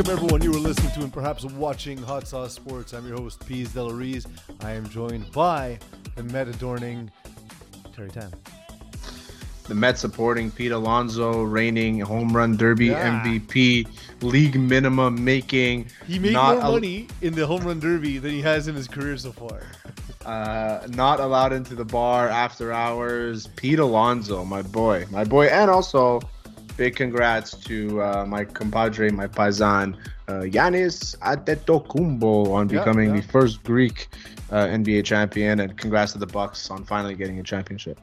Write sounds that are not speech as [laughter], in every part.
Welcome, everyone. You are listening to and perhaps watching Hot Sauce Sports. I'm your host, Pease Delariz. I am joined by the Met adorning Terry Tan. The Mets supporting Pete Alonso, reigning home run derby Yeah. MVP, league minimum making. He made more al- money in the home run derby than he has in his career so far. Uh, not allowed into the bar after hours. Pete Alonso, my boy, my boy, and also big congrats to uh, my compadre, my paisan, uh, Giannis Antetokounmpo on Yeah, becoming yeah. the first Greek uh, NBA champion, and congrats to the Bucks on finally getting a championship.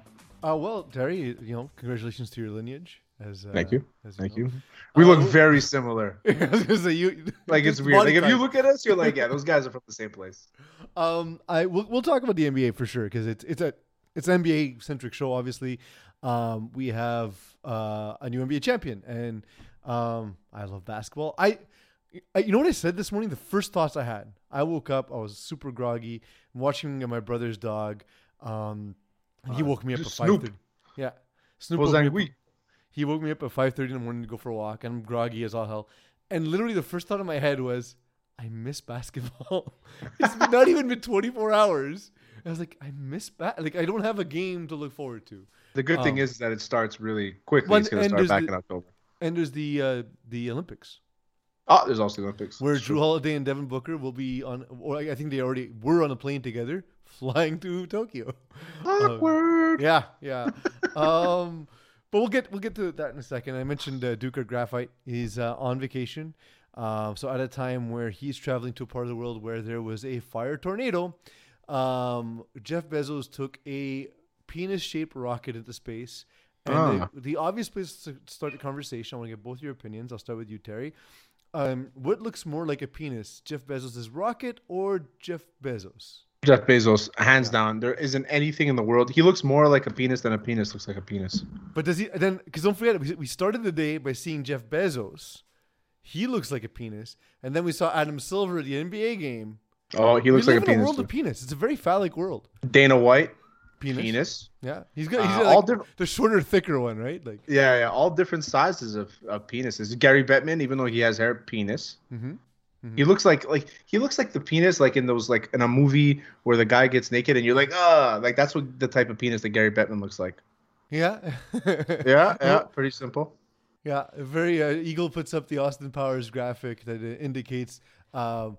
Uh, well, Terry, you know, congratulations to your lineage. As uh, Thank you, as thank know. you. We Uh, look very similar. [laughs] Say, you, [laughs] Like it's weird. Like if you look at us, you're like, yeah, [laughs] those guys are from the same place. Um, I we'll, we'll talk about the NBA for sure because it's it's a it's an NBA centric show. Obviously, um, we have uh, a new NBA champion, and um, I love basketball. I, I you know what I said this morning? The first thoughts I had. I woke up. I was super groggy, watching my brother's dog. Um, and he Uh, woke me up at just five thirty. Yeah, Snoop. Was woke up- week? he woke me up at five thirty in the morning to go for a walk, and I'm groggy as all hell. And literally, the first thought in my head was, "I miss basketball." [laughs] it's not even been 24 hours. I was like, "I miss ba- like I don't have a game to look forward to." The good thing Um, is that it starts really quickly. Well, it's going to start back the- in October. And there's the uh, the Olympics, Oh, there's also the Olympics. where Jrue. Holiday and Devin Booker will be on, or I think they already were on a plane together, [laughs] flying to Tokyo. Awkward. Yeah, yeah. [laughs] um, but we'll get we'll get to that in a second. I mentioned uh, Duker Graphite. is uh, on vacation. Um, so at a time where he's traveling to a part of the world where there was a fire tornado, um, Jeff Bezos took a penis-shaped rocket into space. And Ah. the, the obvious place to start the conversation, I want to get both your opinions. I'll start with you, Terry. Um, what looks more like a penis, Jeff Bezos' rocket or Jeff Bezos? Jeff Bezos, hands down. There isn't anything in the world. He looks more like a penis than a penis looks like a penis. But does he then? Because don't forget, we- started the day by seeing Jeff Bezos. He looks like a penis, and then we saw Adam Silver at the NBA game. Oh, he looks we like live a in a world too. of penis. It's a very phallic world. Dana White, Penis. penis. Yeah, he's got. He's Uh, got, all like, different- the shorter, thicker one, right? Like. Yeah, yeah, all different sizes of, of penises. Gary Bettman, even though he has hair, penis. hmm He looks like like he looks like the penis like in those like in a movie where the guy gets naked and you're like ah like that's what the type of penis that Gary Bettman looks like. Yeah. [laughs] Yeah, yeah, pretty simple. Yeah, very uh, Eagle puts up the Austin Powers graphic that indicates. Um,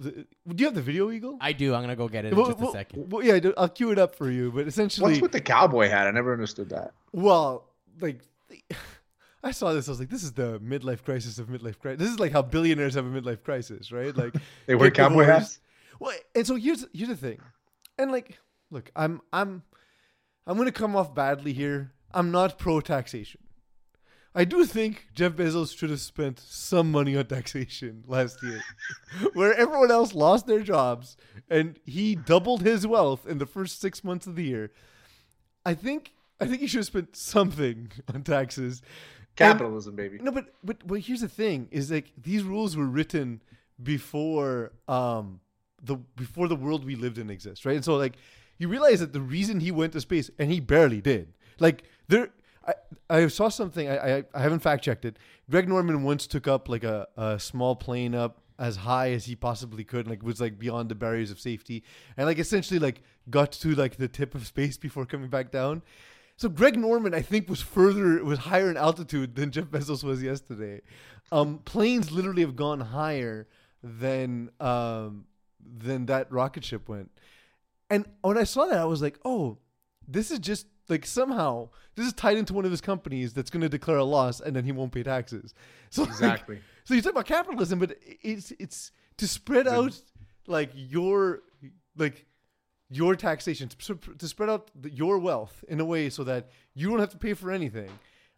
do you have the video, Eagle? I do. I'm gonna go get it in Well, just a second. well, yeah, I do- I'll cue it up for you. But essentially, What's with the cowboy hat? I never understood that. Well, like [laughs] I saw this, I was like, this is the midlife crisis of midlife crisis. This is like how billionaires have a midlife crisis, right? Like [laughs] They wear cowboy hats. Well, and so here's here's the thing, and like, look, I'm I'm I'm gonna come off badly here. I'm not pro taxation. I do think Jeff Bezos should have spent some money on taxation [laughs] last year, [laughs] where everyone else lost their jobs and he doubled his wealth in the first six months of the year. I think I think he should have spent something [laughs] on taxes. Capitalism, baby. No, but but but here's the thing: is like these rules were written before um the before the world we lived in exists, right? And so like you realize that the reason he went to space and he barely did, like there. I, I saw something. I, I I haven't fact checked it. Greg Norman once took up like a, a small plane up as high as he possibly could, and, like was like beyond the barriers of safety, and like essentially like got to like the tip of space before coming back down. So Greg Norman, I think, was further was higher in altitude than Jeff Bezos was yesterday. Um, planes literally have gone higher than um, than that rocket ship went. And when I saw that, I was like, oh, this is just like somehow this is tied into one of his companies that's going to declare a loss and then he won't pay taxes. [laughs] So like, Exactly. so you talk about capitalism, but it's it's to spread out like your like your taxation to, spread out your wealth in a way so that you don't have to pay for anything.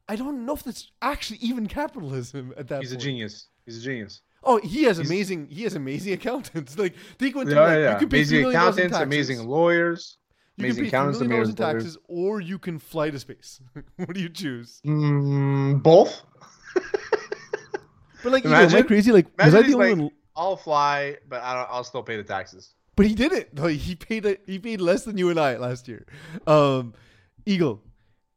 I don't know if that's actually even capitalism at that He's a genius. He's a genius. Oh, he has He's- amazing. He has amazing [laughs] accountants. Like they went Yeah, to like, yeah. you can pay Amazing $3 million in accountants, amazing lawyers, You amazing can pay $3 million in taxes, or you can fly to space. [laughs] what do you choose? Mm, both. But like, you know, am I crazy? Like, was Imagine I the only like, one? I'll fly, but I don't, I'll still pay the taxes. But he did it. Like, he paid. A, he paid less than you and I last year. Um, Eagle,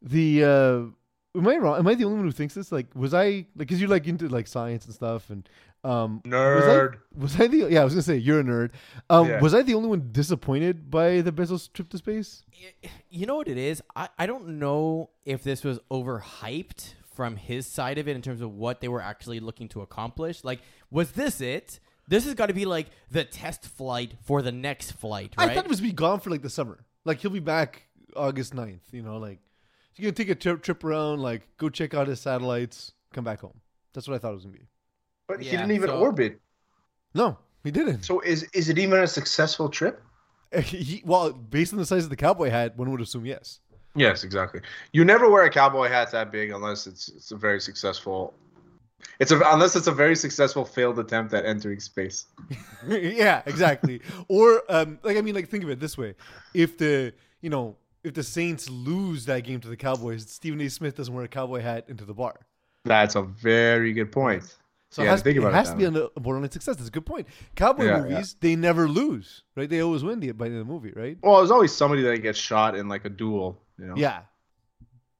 the uh, am I wrong? Am I the only one who thinks this? Like, was I like because you're like into like science and stuff and um Nerd. Was I, was I the yeah? I was gonna say you're a nerd. Um, Yeah. was I the only one disappointed by the Bezos trip to space? You know what it is? I, I don't know if this was overhyped from his side of it in terms of what they were actually looking to accomplish. Like, was this it? This has got to be like the test flight for the next flight, right? I thought it was be gone for like the summer. Like he'll be back August 9th, You know, like he's gonna take a trip trip around, like go check out his satellites, come back home. That's what I thought it was gonna be. But he didn't even so- orbit. No, he didn't. So is is it even a successful trip? [laughs] He, well, based on the size of the cowboy hat, one would assume yes. Yes, exactly. You never wear a cowboy hat that big unless it's it's a very successful. It's a unless it's a very successful failed attempt at entering space. [laughs] yeah, exactly. or um, like I mean, like think of it this way: if the you know if the Saints lose that game to the Cowboys, Stephen A. Smith doesn't wear a cowboy hat into the bar. That's a very good point. So Yeah, it has, think about it has to be way. on the borderline success. That's a good point. Cowboy Yeah, movies, they never lose, right? They always win the, by the end of the movie, right? Well, there's always somebody that gets shot in like a duel. You know. Yeah.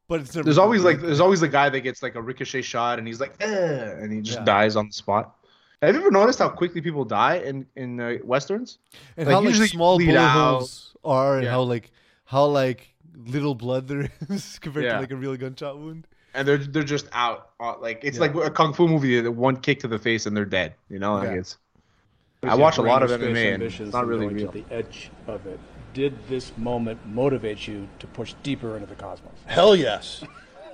But it's never There's always like there's always the guy that gets like a ricochet shot and he's like, eh, and he just Yeah. dies on the spot. Have you ever noticed how quickly people die in in uh, westerns? and like, how like usually small bullet holes are, and Yeah. how like how like little blood there [laughs] is compared Yeah. to like a real gunshot wound. And they're they're just out. uh, Like it's Yeah. like a kung fu movie. the One kick to the face and they're dead. You know, like Yeah. it's. I watch a lot of MMA and it's not really going real. To the edge of it. Did this moment motivate you to push deeper into the cosmos? Hell yes. [laughs]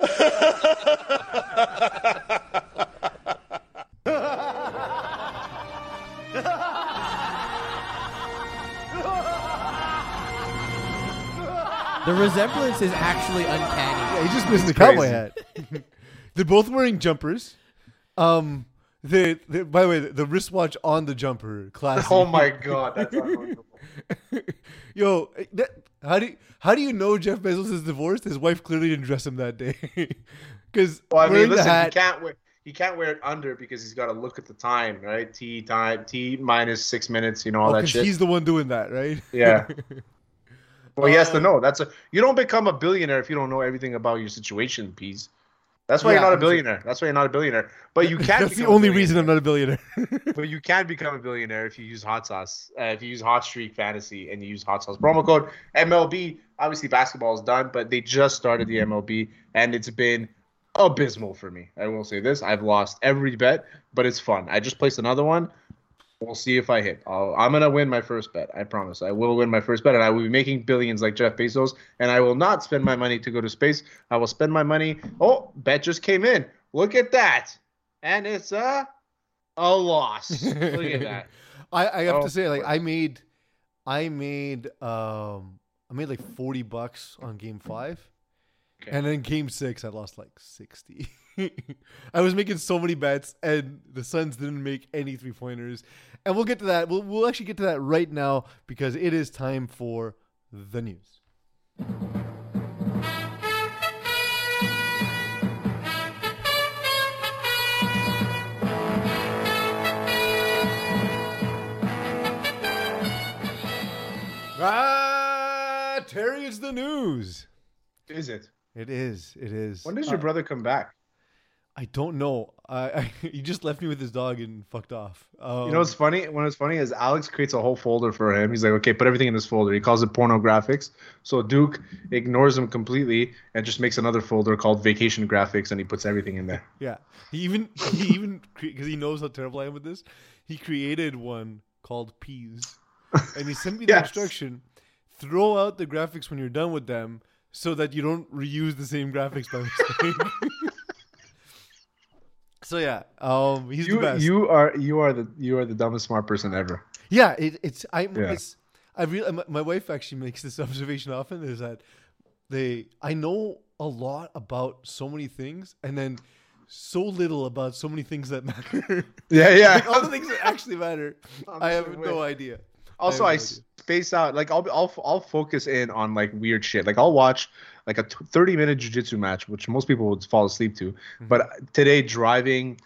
the resemblance is actually uncanny. Yeah, he's just missed the It's cowboy hat. [laughs] They're both wearing jumpers. Um, the, the by the way, the, the wristwatch on the jumper, classic. Oh my god, that's unbelievable. [laughs] Yo, that, how do you, how do you know Jeff Bezos is divorced? His wife clearly didn't dress him that day. [laughs] Because Well, I mean, wearing the listen, he can't wear he can't wear it under because he's got to look at the time, right? T time, T minus six minutes, you know all that shit. he's the one doing that, right? Yeah. Well, he has to Um, know. That's a you don't become a billionaire if you don't know everything about your situation, Peas. That's why Yeah, you're not a billionaire. That's why you're not a billionaire. But you [laughs] can. That's the only reason I'm not a billionaire. [laughs] But you can become a billionaire if you use hot sauce. Uh, if you use hot streak fantasy and you use hot sauce promo code MLB. Obviously, basketball is done, but they just started the MLB, and it's been abysmal for me. I will say this: I've lost every bet, but it's fun. I just placed another one. We'll see if I hit. I'll, I'm gonna win my first bet. I promise. I will win my first bet, and I will be making billions like Jeff Bezos. And I will not spend my money to go to space. I will spend my money. Oh, bet just came in. Look at that, and it's a a loss. Look at [laughs] that. I, I have Oh, to say, like, I made, I made, um, I made like forty bucks on game five, Okay. and then game six, I lost like sixty. [laughs] [laughs] I was making so many bets, and the Suns didn't make any three pointers. And we'll get to that. We'll we'll actually get to that right now because it is time for the news. Ah, Terry, it's the news. Is it? It is. It is. When does your Uh, brother come back? I don't know. I, I [laughs] he just left me with his dog and fucked off. Um, You know what's funny? When it's funny is Alex creates a whole folder for him. He's like, okay, put everything in this folder. He calls it pornographics. So Duke ignores him completely and just makes another folder called vacation graphics, and he puts everything in there. Yeah, he even he [laughs] even because he knows how terrible I am with this. He created one called Peas, [laughs] and he sent me the Yes. instruction: throw out the graphics when you're done with them, so that you don't reuse the same graphics by mistake. So yeah, um, he's the You best. you are you are the you are the dumbest smart person ever. Yeah, it, it's I. Yeah. It's I really. My, my wife actually makes this [laughs] observation often. Is that they? I know a lot about so many things, and then so little about so many things that matter. Yeah, yeah. [laughs] like all the things that actually matter, [laughs] I'm I have no idea. Also, I I have no idea. space out. Like I'll I'll I'll focus in on like weird shit. Like I'll watch like a t- 30 minute jujitsu match, which most people would fall asleep to. Mm-hmm. But today, driving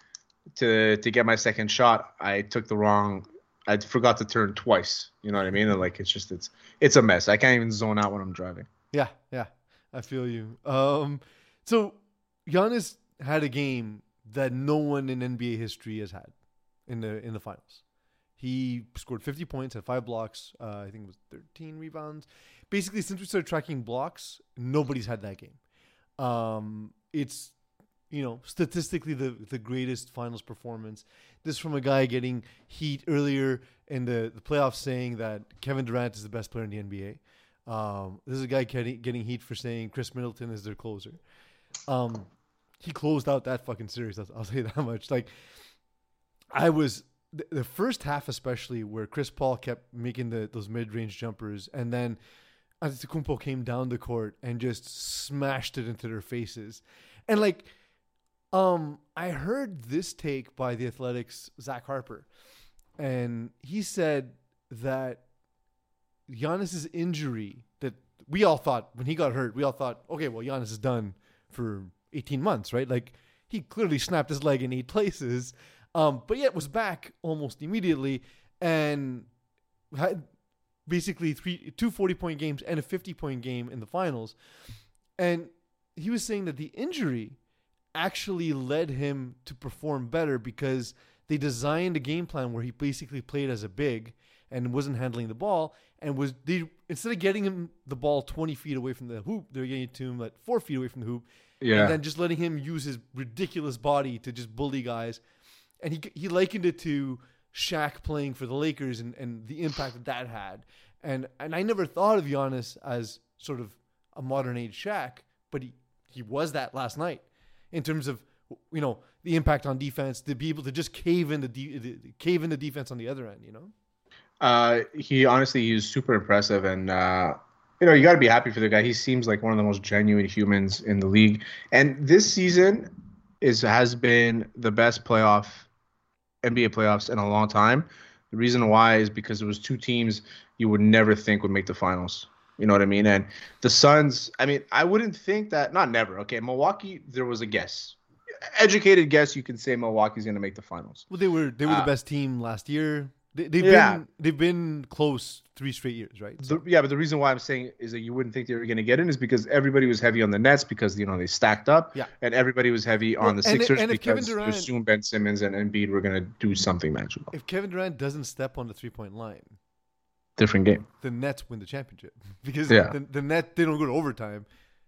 to to get my second shot, I took the wrong. I forgot to turn twice. You know what I mean? And like it's just it's it's a mess. I can't even zone out when I'm driving. Yeah, yeah, I feel you. Um, so Giannis had a game that no one in NBA history has had in the in the finals. He scored 50 points, had five blocks. Uh, I think it was 13 rebounds. Basically, since we started tracking blocks, nobody's had that game. Um, it's you know statistically the the greatest finals performance. This from a guy getting heat earlier in the, the playoffs, saying that Kevin Durant is the best player in the NBA. Um, this is a guy getting, heat for saying Khris Middleton is their closer. Um, he closed out that fucking series. I'll, I'll say [laughs] that much. Like, I was the, first half, especially where Chris Paul kept making the those mid range jumpers, and then Antetokounmpo came down the court and just smashed it into their faces, and like, um, I heard this take by the Athletics Zach Harper, and he said that Giannis's injury that we all thought when he got hurt, we all thought, okay, well, Giannis is done for 18 months, right? Like he clearly snapped his leg in eight places, um, but yet was back almost immediately and had basically three two 40 point games and a 50 point game in the finals. And he was saying that the injury actually led him to perform better because they designed a game plan where he basically played as a big and wasn't handling the ball and was they instead of getting him the ball 20 feet away from the hoop they're getting it to him like four feet away from the hoop Yeah. and then just letting him use his ridiculous body to just bully guys and he he likened it to Shaq playing for the Lakers and, and the impact that that had and and I never thought of Giannis as sort of a modern age Shaq but he he was that last night in terms of you know the impact on defense to be able to just cave in the, de- the cave in the defense on the other end you know Uh, he honestly he's super impressive, and uh, you know you got to be happy for the guy. He seems like one of the most genuine humans in the league. And this season is has been the best playoff NBA playoffs in a long time. The reason why is because it was two teams you would never think would make the finals. You know what I mean? And the Suns. I mean, I wouldn't think that. Not never. Okay, Milwaukee. There was a guess, educated guess. You can say Milwaukee's going to make the finals. Well, they were they were Uh, the best team last year. They, they've Yeah. been they've been close three straight years, right? The, yeah, but the reason why I'm saying is that you wouldn't think they were going to get in is because everybody was heavy on the Nets because you know they stacked up. Yeah. And everybody was heavy Well, on the and- Sixers and Kevin because Durant- assume Ben Simmons and Embiid were going to do something magical. If Kevin Durant doesn't step on the three point line, Different game. the Nets win the championship [laughs] because Yeah. the, the net they don't go to overtime.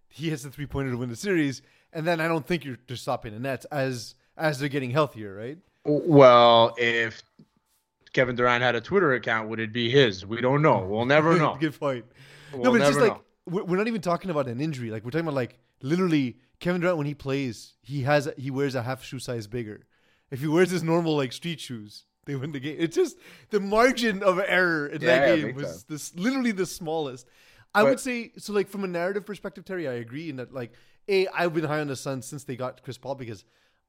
He hits the three pointer to win the series, and then I don't think you're just stopping the Nets as as they're getting healthier, right? Well, if Kevin Durant had a Twitter account, would it be his? We don't know. We'll never [laughs] know. Good point. We'll no, but it's just never like we're, not even talking about an injury. Like we're talking about like literally Kevin Durant when he plays, he has he wears a half shoe size bigger. If he wears his normal like street shoes, they win the game. It's just the margin of error in Yeah, that game was this literally the smallest. I But- would say so. Like from a narrative perspective, Terry, I agree in that like a I've been high on the Suns since they got Chris Paul because.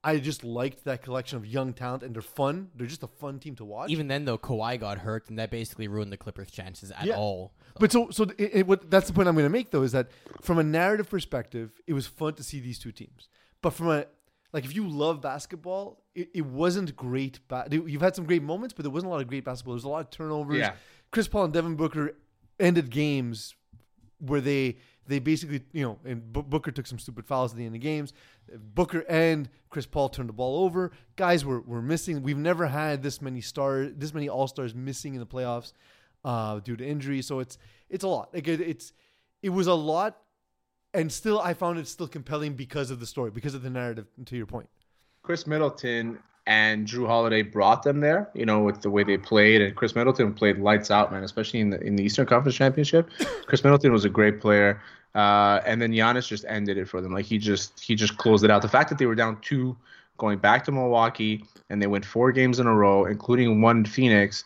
I just liked that collection of young talent, and they're fun. They're just a fun team to watch. Even then, though, Kawhi got hurt, and that basically ruined the Clippers' chances at Yeah. all. But so so it, it, what that's the point I'm going to make though is that from a narrative perspective, it was fun to see these two teams. But from a like if you love basketball, it, it wasn't great. Ba- you've had some great moments, but there wasn't a lot of great basketball. There was a lot of turnovers. Yeah. Chris Paul and Devin Booker ended games where they they basically you know and B- Booker took some stupid fouls at the end of games. Booker and Chris Paul turned the ball over. Guys were, were missing. We've never had this many stars, this many All Stars missing in the playoffs uh, due to injury. So it's it's a lot. Like it, it's it was a lot, and still I found it still compelling because of the story, because of the narrative. To your point, Khris Middleton and Jrue Holiday brought them there, you know, with the way they played. And Khris Middleton played lights out, man, especially in the in the Eastern Conference Championship. [coughs] Khris Middleton was a great player. Uh, and then Giannis just ended it for them. Like he just he just closed it out. The fact that they were down two going back to Milwaukee and they went four games in a row, including one in Phoenix.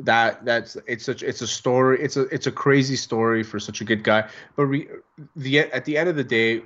That that's it's such it's a story. It's a it's a crazy story for such a good guy. But re, the at the end of the day,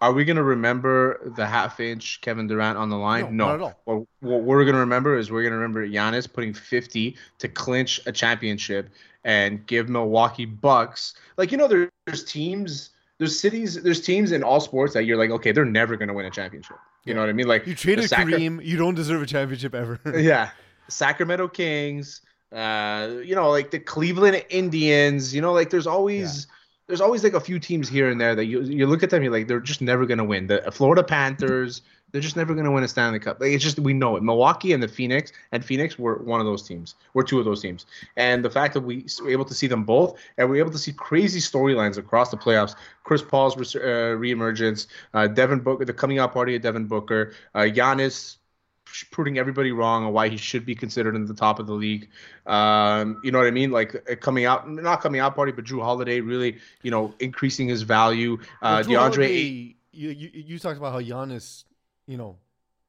are we going to remember the half inch Kevin Durant on the line? No, all. What, what we're going to remember is we're going to remember Giannis putting 50 to clinch a championship and give Milwaukee Bucks. Like, you know, there's teams, there's cities, there's teams in all sports that you're like, okay, they're never going to win a championship. You know what I mean? Like, you traded Sacra- Kareem, you don't deserve a championship ever. [laughs] [laughs] yeah. Sacramento Kings, uh, you know, like the Cleveland Indians, you know, like there's always there's always like a few teams here and there that you you look at them, you're like they're just never gonna win. The Florida Panthers, they're just never gonna win a Stanley Cup. Like it's just we know it. Milwaukee and the Phoenix and Phoenix were one of those teams. We're two of those teams, and the fact that we were able to see them both and we're able to see crazy storylines across the playoffs. Chris Paul's res- uh, reemergence, uh, Devin Booker, the coming out party of Devin Booker, uh, Giannis proving everybody wrong on why he should be considered in the top of the league. Um, you know what I mean? Like uh, coming out, not coming out party, but Jrue Holiday really, you know, increasing his value. Uh, DeAndre, Holiday, you, you you talked about how Giannis, you know,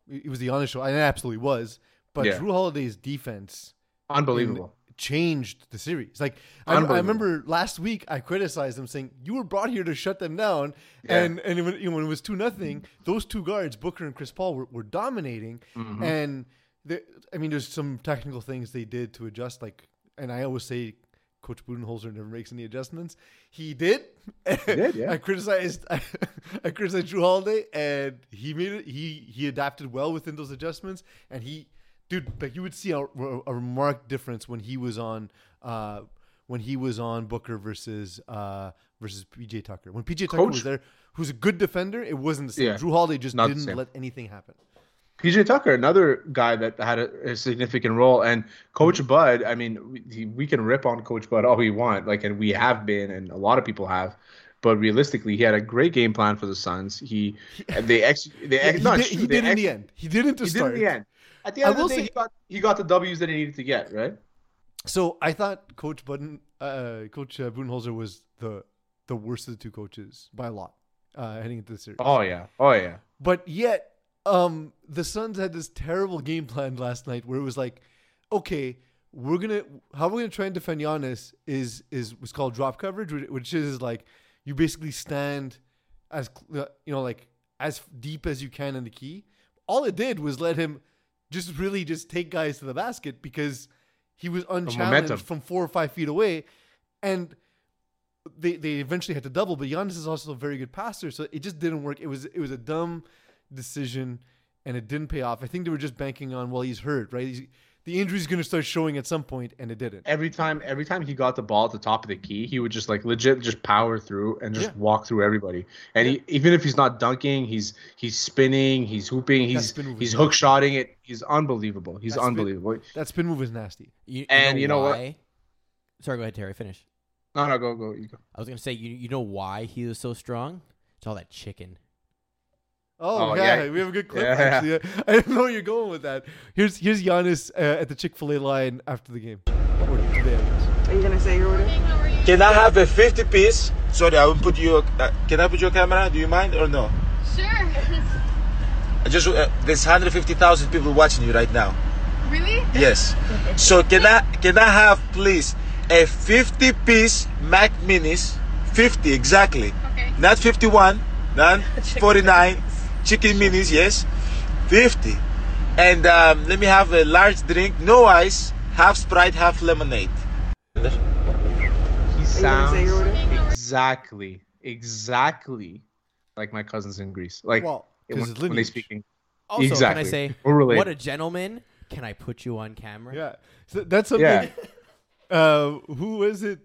it was the honest show, and it absolutely was. But Yeah. Jrue Holiday's defense unbelievable. changed the series. Like I, I remember last week, I criticized them saying you were brought here to shut them down, Yeah. and and when, you know, when it was two nothing, those two guards, Booker and Chris Paul, were, were dominating. Mm-hmm. And the, I mean, there's some technical things they did to adjust. Like, and I always say. Coach Budenholzer never makes any adjustments. He did. did, yeah. [laughs] I criticized. I, [laughs] I criticized Jrue Holiday, and he made it. He he adapted well within those adjustments, and he dude, like you would see a, a remarked difference when he was on, uh, when he was on Booker versus uh versus PJ Tucker. When PJ Tucker Coach- was there, who's a good defender, it wasn't the same. Yeah, Jrue Holiday just didn't let anything happen. PJ Tucker, another guy that had a, a significant role, and Coach Bud. I mean, we, we can rip on Coach Bud all we want, like, and we have been, and a lot of people have. But realistically, he had a great game plan for the Suns. He, [laughs] they ex, they ex, he did, he they did in ex- the end. He didn't to He did start. in the end. At the I end of the day, say- he got he got the W's that he needed to get. Right. So I thought Coach Buden, uh, Coach uh, Budenholzer was the the worst of the two coaches by a lot uh, heading into the series. Oh yeah. Oh yeah. But yet, um, the Suns had this terrible game plan last night where it was like, okay, we're gonna how we're gonna try and defend Giannis is is what's called drop coverage, which- which is like you basically stand as uh, you know like as deep as you can in the key. All it did was let him just really just take guys to the basket because he was unchallenged from four or five feet away, and they they eventually had to double. But Giannis is also a very good passer, so it just didn't work. It was it was a dumb decision, and it didn't pay off. I think they were just banking on well he's hurt, right? He's, the injury's going to start showing at some point, and it didn't. Every time, every time he got the ball at the top of the key, he would just like legit just power through and just Yeah. walk through everybody. And he, even if he's not dunking, he's he's spinning, he's hooping, he's he's hook shotting it. He's unbelievable. He's That spin- unbelievable. That spin move is nasty. You, And you know what? Sorry, go ahead, Terry. Finish. No, no, go go. You go. I was gonna say, you you know why he was so strong? It's all that chicken. Oh, Oh, yeah, yeah. we have a good clip. Yeah. Actually, I didn't know where you're going with that. Here's here's Giannis uh, at the Chick Fil A line after the game. Or today, I guess. Are you gonna say your order? Can I have a 50 piece? Sorry, I will put you. Uh, can I put your camera? Do you mind or no? Sure. [laughs] I just uh, there's 150,000 people watching you right now. really? Yes. So can I can I have please a 50 piece Mac Minis? 50 exactly. Okay. Not 51, not [laughs] 49. Chicken minis, yes. 50. And um, let me have a large drink, no ice, half Sprite, half lemonade. He sounds exactly, exactly like my cousins in Greece. Like Well, 'cause when, it's when they speak. Eng- Also, Exactly. can I say, what a gentleman? Can I put you on camera? Yeah, so that's something. Yeah. [laughs] Uh, who was it?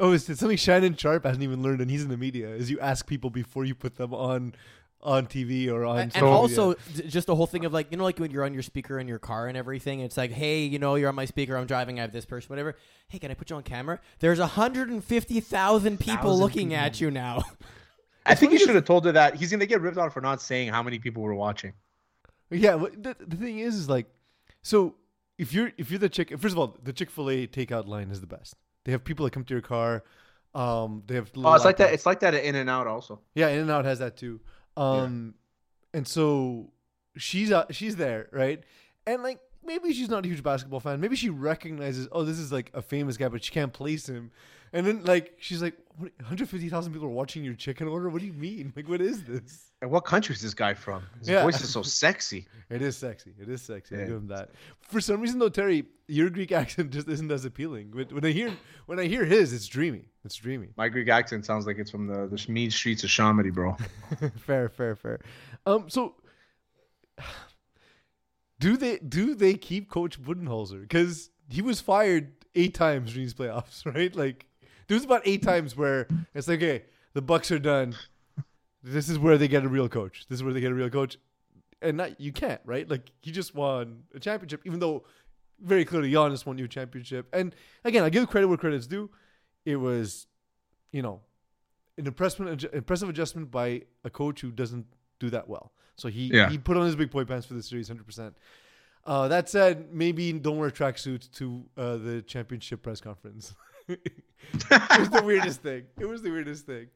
Oh, it's something Shannon Sharpe hasn't even learned, and he's in the media. Is you ask people before you put them on on TV or on. And, and social also, d- just the whole thing of like, you know, like when you're on your speaker in your car and everything, it's like, hey, you know, you're on my speaker, I'm driving, I have this person, whatever. Hey, can I put you on camera? There's 150,000 people Thousand looking people. at you now. [laughs] I think he should have told her that he's gonna get ripped on for not saying how many people were watching. Yeah, but the, the thing is, is like, so if you're if you're the chick, first of all, the Chick Fil A takeout line is the best. They have people that come to your car. Um, they have. Oh, it's like that. It's like that at In and Out also. Yeah, In and Out has that too. Um, and so she's uh, she's there, right? And like maybe she's not a huge basketball fan. Maybe she recognizes, oh, this is like a famous guy, but she can't place him. And then like she's like, what, 150,000 people are watching your chicken order. What do you mean? Like, what is this? And what country is this guy from? His Yeah. voice is so sexy. [laughs] It is sexy. It is sexy. I give him that. For some reason, though, Terry, your Greek [laughs] accent just isn't as appealing. When, when I hear when I hear his, it's dreamy. It's dreamy. My Greek accent sounds like it's from the, the mean streets of Shamedy, bro. [laughs] fair, fair, fair. Um, so [sighs] do they do they keep Coach Budenholzer because he was fired eight times during these playoffs, right? Like, there was about eight times where it's like, okay, the Bucks are done. This is where they get a real coach. This is where they get a real coach, and not you can't right. Like he just won a championship, even though very clearly Giannis won you a championship. And again, I give credit where credit's due. It was, you know, an impressive impressive adjustment by a coach who doesn't do that well. So he Yeah. he put on his big boy pants for the series, hundred percent. Uh, that said, maybe don't wear tracksuits to uh, the championship press conference. [laughs] it was the weirdest thing. It was the weirdest thing.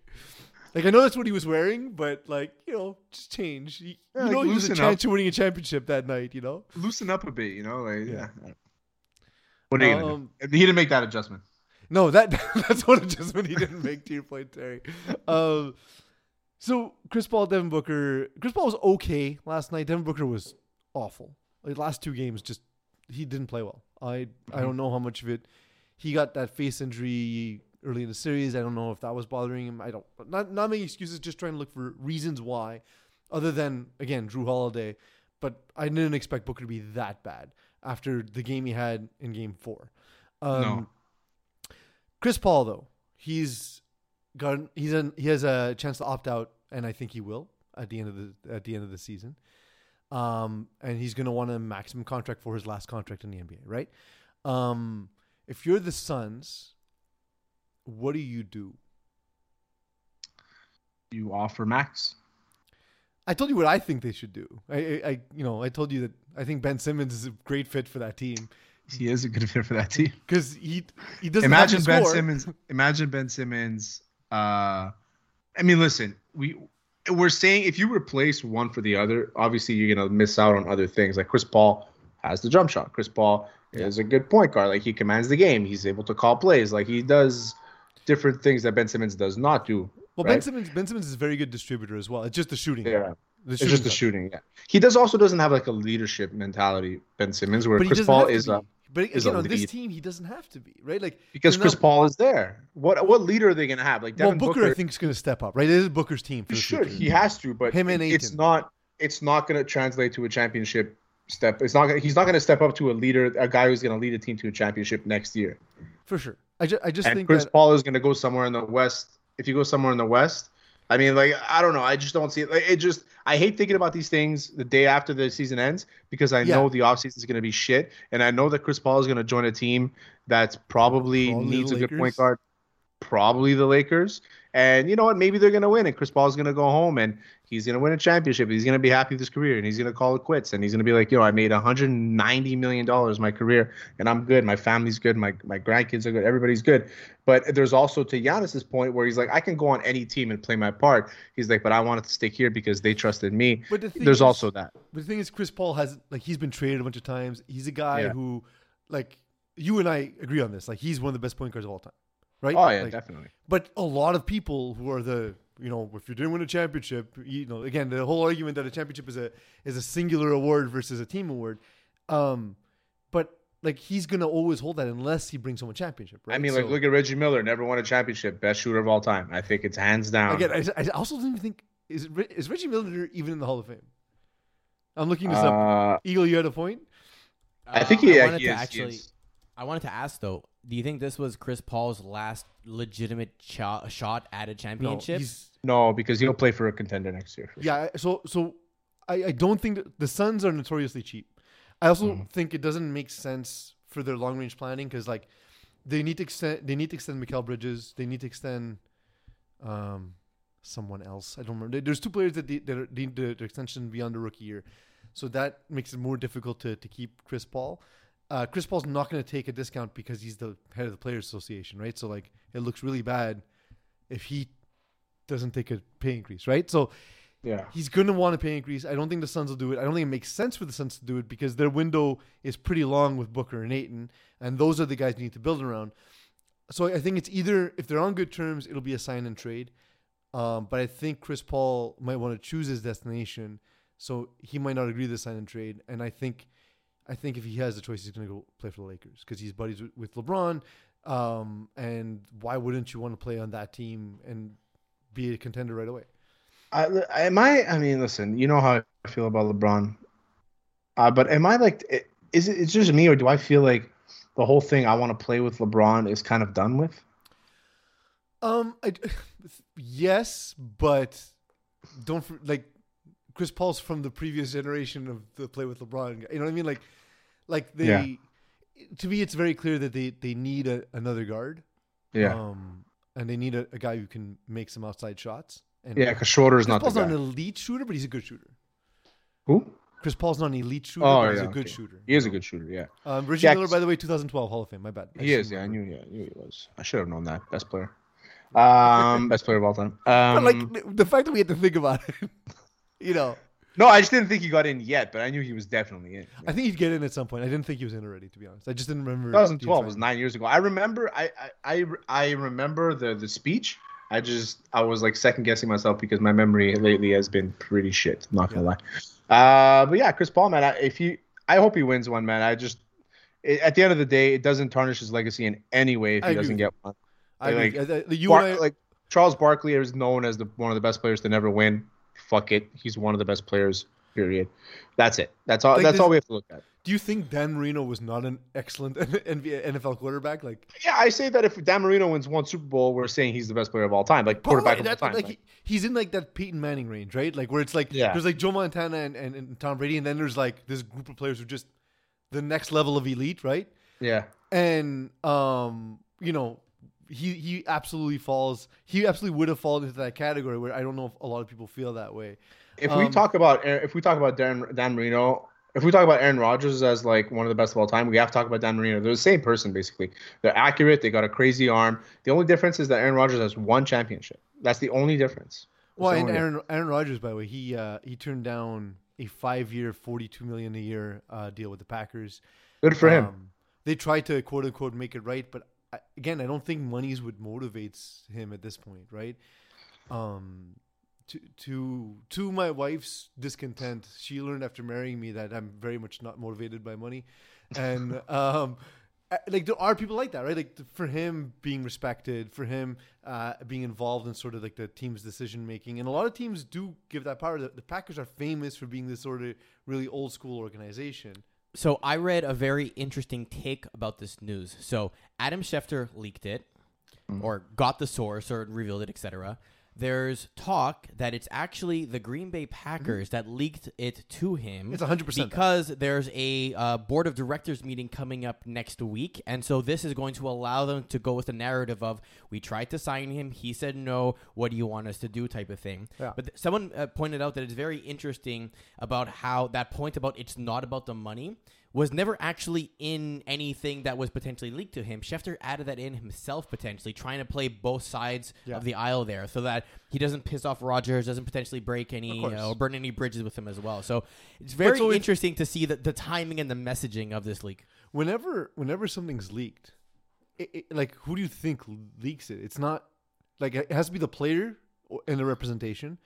Like I know that's what he was wearing, but like you know, just change. You, Yeah, you know, like, he was a chance of winning a championship that night. You know. Loosen up a bit, you know. Like, Yeah. yeah. What are you gonna Um, do? He didn't make that adjustment. No, that [laughs] that's one adjustment he didn't make to your point, Terry. Um, so Chris Paul, Devin Booker. Chris Paul was okay last night. Devin Booker was awful. Like last two games, just he didn't play well. I I don't know how much of it. He got that face injury early in the series. I don't know if that was bothering him. I don't. Not not making excuses. Just trying to look for reasons why, other than again Jrue Holiday. But I didn't expect Booker to be that bad after the game he had in Game Four. Um, No. Chris Paul though, he's got he's an, he has a chance to opt out, and I think he will at the end of the at the end of the season. Um, and he's going to want a maximum contract for his last contract in the NBA, right? Um, if you're the Suns, what do you do? You offer max. I told you what I think they should do. I, I, I you know, I told you that I think Ben Simmons is a great fit for that team He is a good fit for that team. because he he doesn't imagine have to Ben score. Simmons. Imagine Ben Simmons. Uh, I mean, listen, we we're saying if you replace one for the other, obviously you're gonna miss out on other things. Like Chris Paul has the jump shot. Chris Paul is a good point guard. Like he commands the game. He's able to call plays. Like he does different things that Ben Simmons does not do. Well, Ben? Simmons Ben Simmons is a very good distributor as well. It's just the shooting. Yeah. the It's just the shooting. Yeah, he does also doesn't have like a leadership mentality. Ben Simmons, where Chris Paul is a But again, a on this team, he doesn't have to be right. Like because Chris not- Paul is there. What what leader are they gonna have? Like Well, Devin Booker, Booker, I think is going to step up. Right, it is Booker's team. For he should. future. He has to, but Him and it's not. It's not going to translate to a championship step. It's not. He's not going to step up to a leader, a guy who's going to lead a team to a championship next year. for sure. I just, I just And think Chris that Paul is going to go somewhere in the West. If you go somewhere in the West, I mean, like I don't know. I just don't see it. Like, it just I hate thinking about these things the day after the season ends because I Yeah. know the offseason is going to be shit, and I know that Chris Paul is going to join a team that's probably, Probably needs a good point guard, probably the Lakers. And you know what? Maybe they're going to win, and Chris Paul is going to go home and he's going to win a championship. He's going to be happy with his career, and he's going to call it quits, and he's going to be like, "Yo, I made 190 million dollars my career, and I'm good. My family's good. My my grandkids are good. Everybody's good." But there's also to Giannis's point where he's like, "I can go on any team and play my part." He's like, "But I wanted to stick here because they trusted me." But the thing There's is- also that. But the thing is, Chris Paul has like he's been traded a bunch of times. He's a guy Yeah. who, like, you and I agree on this. Like, he's one of the best point guards of all time, right? Oh yeah, Like, definitely. But a lot of people who are the you know if you didn't win a championship, you know again the whole argument that a championship is a is a singular award versus a team award. Um, but like he's gonna always hold that unless he brings home a championship, right? I mean, like, look at Reggie Miller. Never won a championship. Best shooter of all time. I think it's hands down. again. I, I also didn't even think is Re- is Reggie Miller even in the Hall of Fame? I'm looking this up. Uh, Eagle, you had a point. I think Uh, he, I yeah, he to is, he actually. is. I wanted to ask though. Do you think this was Chris Paul's last legitimate cho- shot at a No, championship? he's No, because he'll play for a contender next year. for sure. Yeah, so so I, I don't think that the Suns are notoriously cheap. I also Mm-hmm. think it doesn't make sense for their long range planning because like they need to extend they need to extend Mikal Bridges. They need to extend um someone else. I don't remember. There's two players that, they, that need the, the extension beyond the rookie year, so that makes it more difficult to to keep Chris Paul. Uh, Chris Paul's not going to take a discount because he's the head of the Players Association, right? So like it looks really bad if he doesn't take a pay increase, right? So Yeah. He's going to want a pay increase. I don't think the Suns will do it. I don't think it makes sense for the Suns to do it because their window is pretty long with Booker and Ayton, and those are the guys you need to build around. So I think it's either if they're on good terms, it'll be a sign and trade. Um, but I think Chris Paul might want to choose his destination, so he might not agree to the sign and trade. And I think, I think if he has the choice, he's going to go play for the Lakers because he's buddies with, with LeBron. Um, and why wouldn't you want to play on that team and be a contender right away? I, am I? I mean, listen. You know how I feel about LeBron. Uh, but am I like? Is it? It's just me, or do I feel like the whole thing? I want to play with LeBron is kind of done with. Um, I, [laughs] yes, but don't like Chris Paul's from the previous generation of the play with LeBron. You know what I mean? Like, like they. Yeah. To me, it's very clear that they they need a, another guard. Yeah, Um, and they need a, a guy who can make some outside shots. And yeah, because Schroeder is not the Paul's not an elite shooter, but he's a good shooter. Who? Chris Paul's not an elite shooter, Oh, but he's yeah, a good okay. shooter. He is a good shooter. Yeah, Um, Reggie Yeah, Miller, by the way, 2012 Hall of Fame. My bad. I he is. Yeah, I knew. Yeah, I knew he was. I should have known that. Best player. Um, [laughs] best player of all time. But, Um, like the- the fact that we had to think about it, [laughs] you know, no, I just didn't think he got in yet, but I knew he was definitely in. I think he'd get in at some point. I didn't think he was in already, to be honest. I just didn't remember. 2012 was nine years ago. I remember. I, I I I remember the the speech. I just I was like second guessing myself because my memory lately has been pretty shit. I'm not gonna lie. Uh, but yeah, Chris Paul, man. I, if you, I hope he wins one, man. I just it, at the end of the day, it doesn't tarnish his legacy in any way if he agree doesn't with get one. I like, agree. The- you Bar- I, like Charles Barkley is known as the one of the best players to never win. Fuck it, he's one of the best players. Period. That's it. That's all. Like that's this- all we have to look at. do you think Dan Marino was not an excellent [laughs] NBA NFL quarterback? Like Yeah, I say that if Dan Marino wins one Super Bowl, we're saying he's the best player of all time, like quarterback of all time. like Like, he- he's in like that Peyton Manning range, right? Like where it's like Yeah. there's like Joe Montana and, and, and Tom Brady, and then there's like this group of players who are just the next level of elite, right? yeah, and um, you know, he he absolutely falls. He absolutely would have fallen into that category where I don't know if a lot of people feel that way. if we Um, talk about if we talk about Dan, Dan Marino, if we talk about Aaron Rodgers as like one of the best of all time, we have to talk about Dan Marino. They're the same person basically. They're accurate. They got a crazy arm. The only difference is that Aaron Rodgers has one championship. That's the only difference. That's Well, and Aaron Aaron Rodgers, by the way, he uh, he turned down a five year, forty two million a year uh, deal with the Packers. Good for him. Um, they tried to quote unquote make it right, but I, again, I don't think money's what motivates him at this point, right? Um, to to to my wife's discontent, she learned after marrying me that I'm very much not motivated by money, and [laughs] um, like there are people like that, right? Like for him being respected, for him uh, being involved in sort of like the team's decision making, and a lot of teams do give that power. The, the Packers are famous for being this sort of really old school organization. So I read a very interesting take about this news. So Adam Schefter leaked it, mm. or got the source, or revealed it, etc. There's talk that it's actually the Green Bay Packers that leaked it to him. It's 100% that. because there's a uh, board of directors meeting coming up next week, and so this is going to allow them to go with the narrative of we tried to sign him, he said no. What do you want us to do? Type of thing. Yeah. But th- someone uh, pointed out that it's very interesting about how that point about it's not about the money was never actually in anything that was potentially leaked to him. Schefter added that in himself potentially, trying to play both sides Yeah. of the aisle there, so that he doesn't piss off Rodgers, doesn't potentially break any course. uh, or burn any bridges with him as well. So it's very so it's- interesting to see the, the timing and the messaging of this leak. whenever whenever something's leaked, it, it, like who do you think leaks it? It's not like it has to be the player and the representation,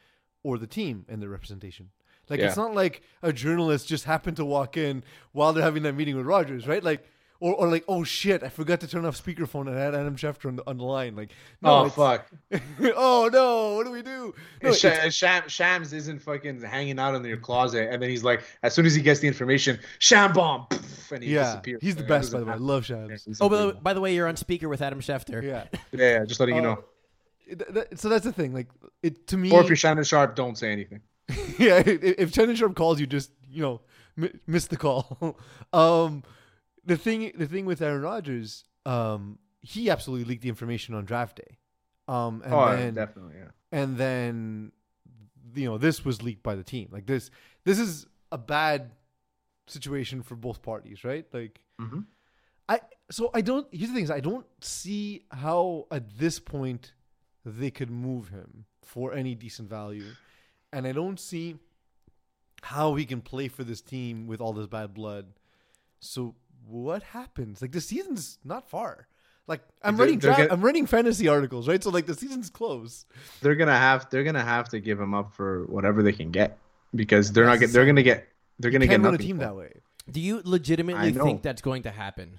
or the team and the representation. Like it's not like a journalist just happened to walk in while they're having that meeting with Rodgers, right? Like. Or, or like, oh shit! I forgot to turn off speakerphone and I had Adam Schefter on the, on the line. Like, no, oh fuck! [laughs] oh no! What do we do? No, Sh- Sham- Shams isn't fucking hanging out in your closet, and then he's like, as soon as he gets the information, Sham bomb, and he yeah, disappears. he's the Like, best, by the way. I love happen. Shams. He's Oh, by the, incredible. by the way, you're on speaker with Adam Schefter. Yeah. [laughs] yeah, yeah, just letting you Uh, know. Th- th- so that's the thing. Like, it to me. Or if you're Shannon Sharpe, don't say anything. [laughs] yeah, if Sharpe calls you, just you know mi- miss the call. [laughs] um, the thing, the thing with Aaron Rodgers, um, he absolutely leaked the information on draft day. Um, and oh, then definitely, yeah. and then you know this was leaked by the team. Like this, this is a bad situation for both parties, right? Like, Mhm. I so I don't. Here's the thing: is I don't see how at this point they could move him for any decent value, and I don't see how he can play for this team with all this bad blood. So what happens? Like the season's not far. Like I'm They're- writing, they're dra- get- I'm writing fantasy articles, right? So like the season's close. They're gonna have they're gonna have to give him up for whatever they can get because they're not get they're gonna get they're gonna get Can't run a nothing. team for it. that way. Do you legitimately think that's going to happen?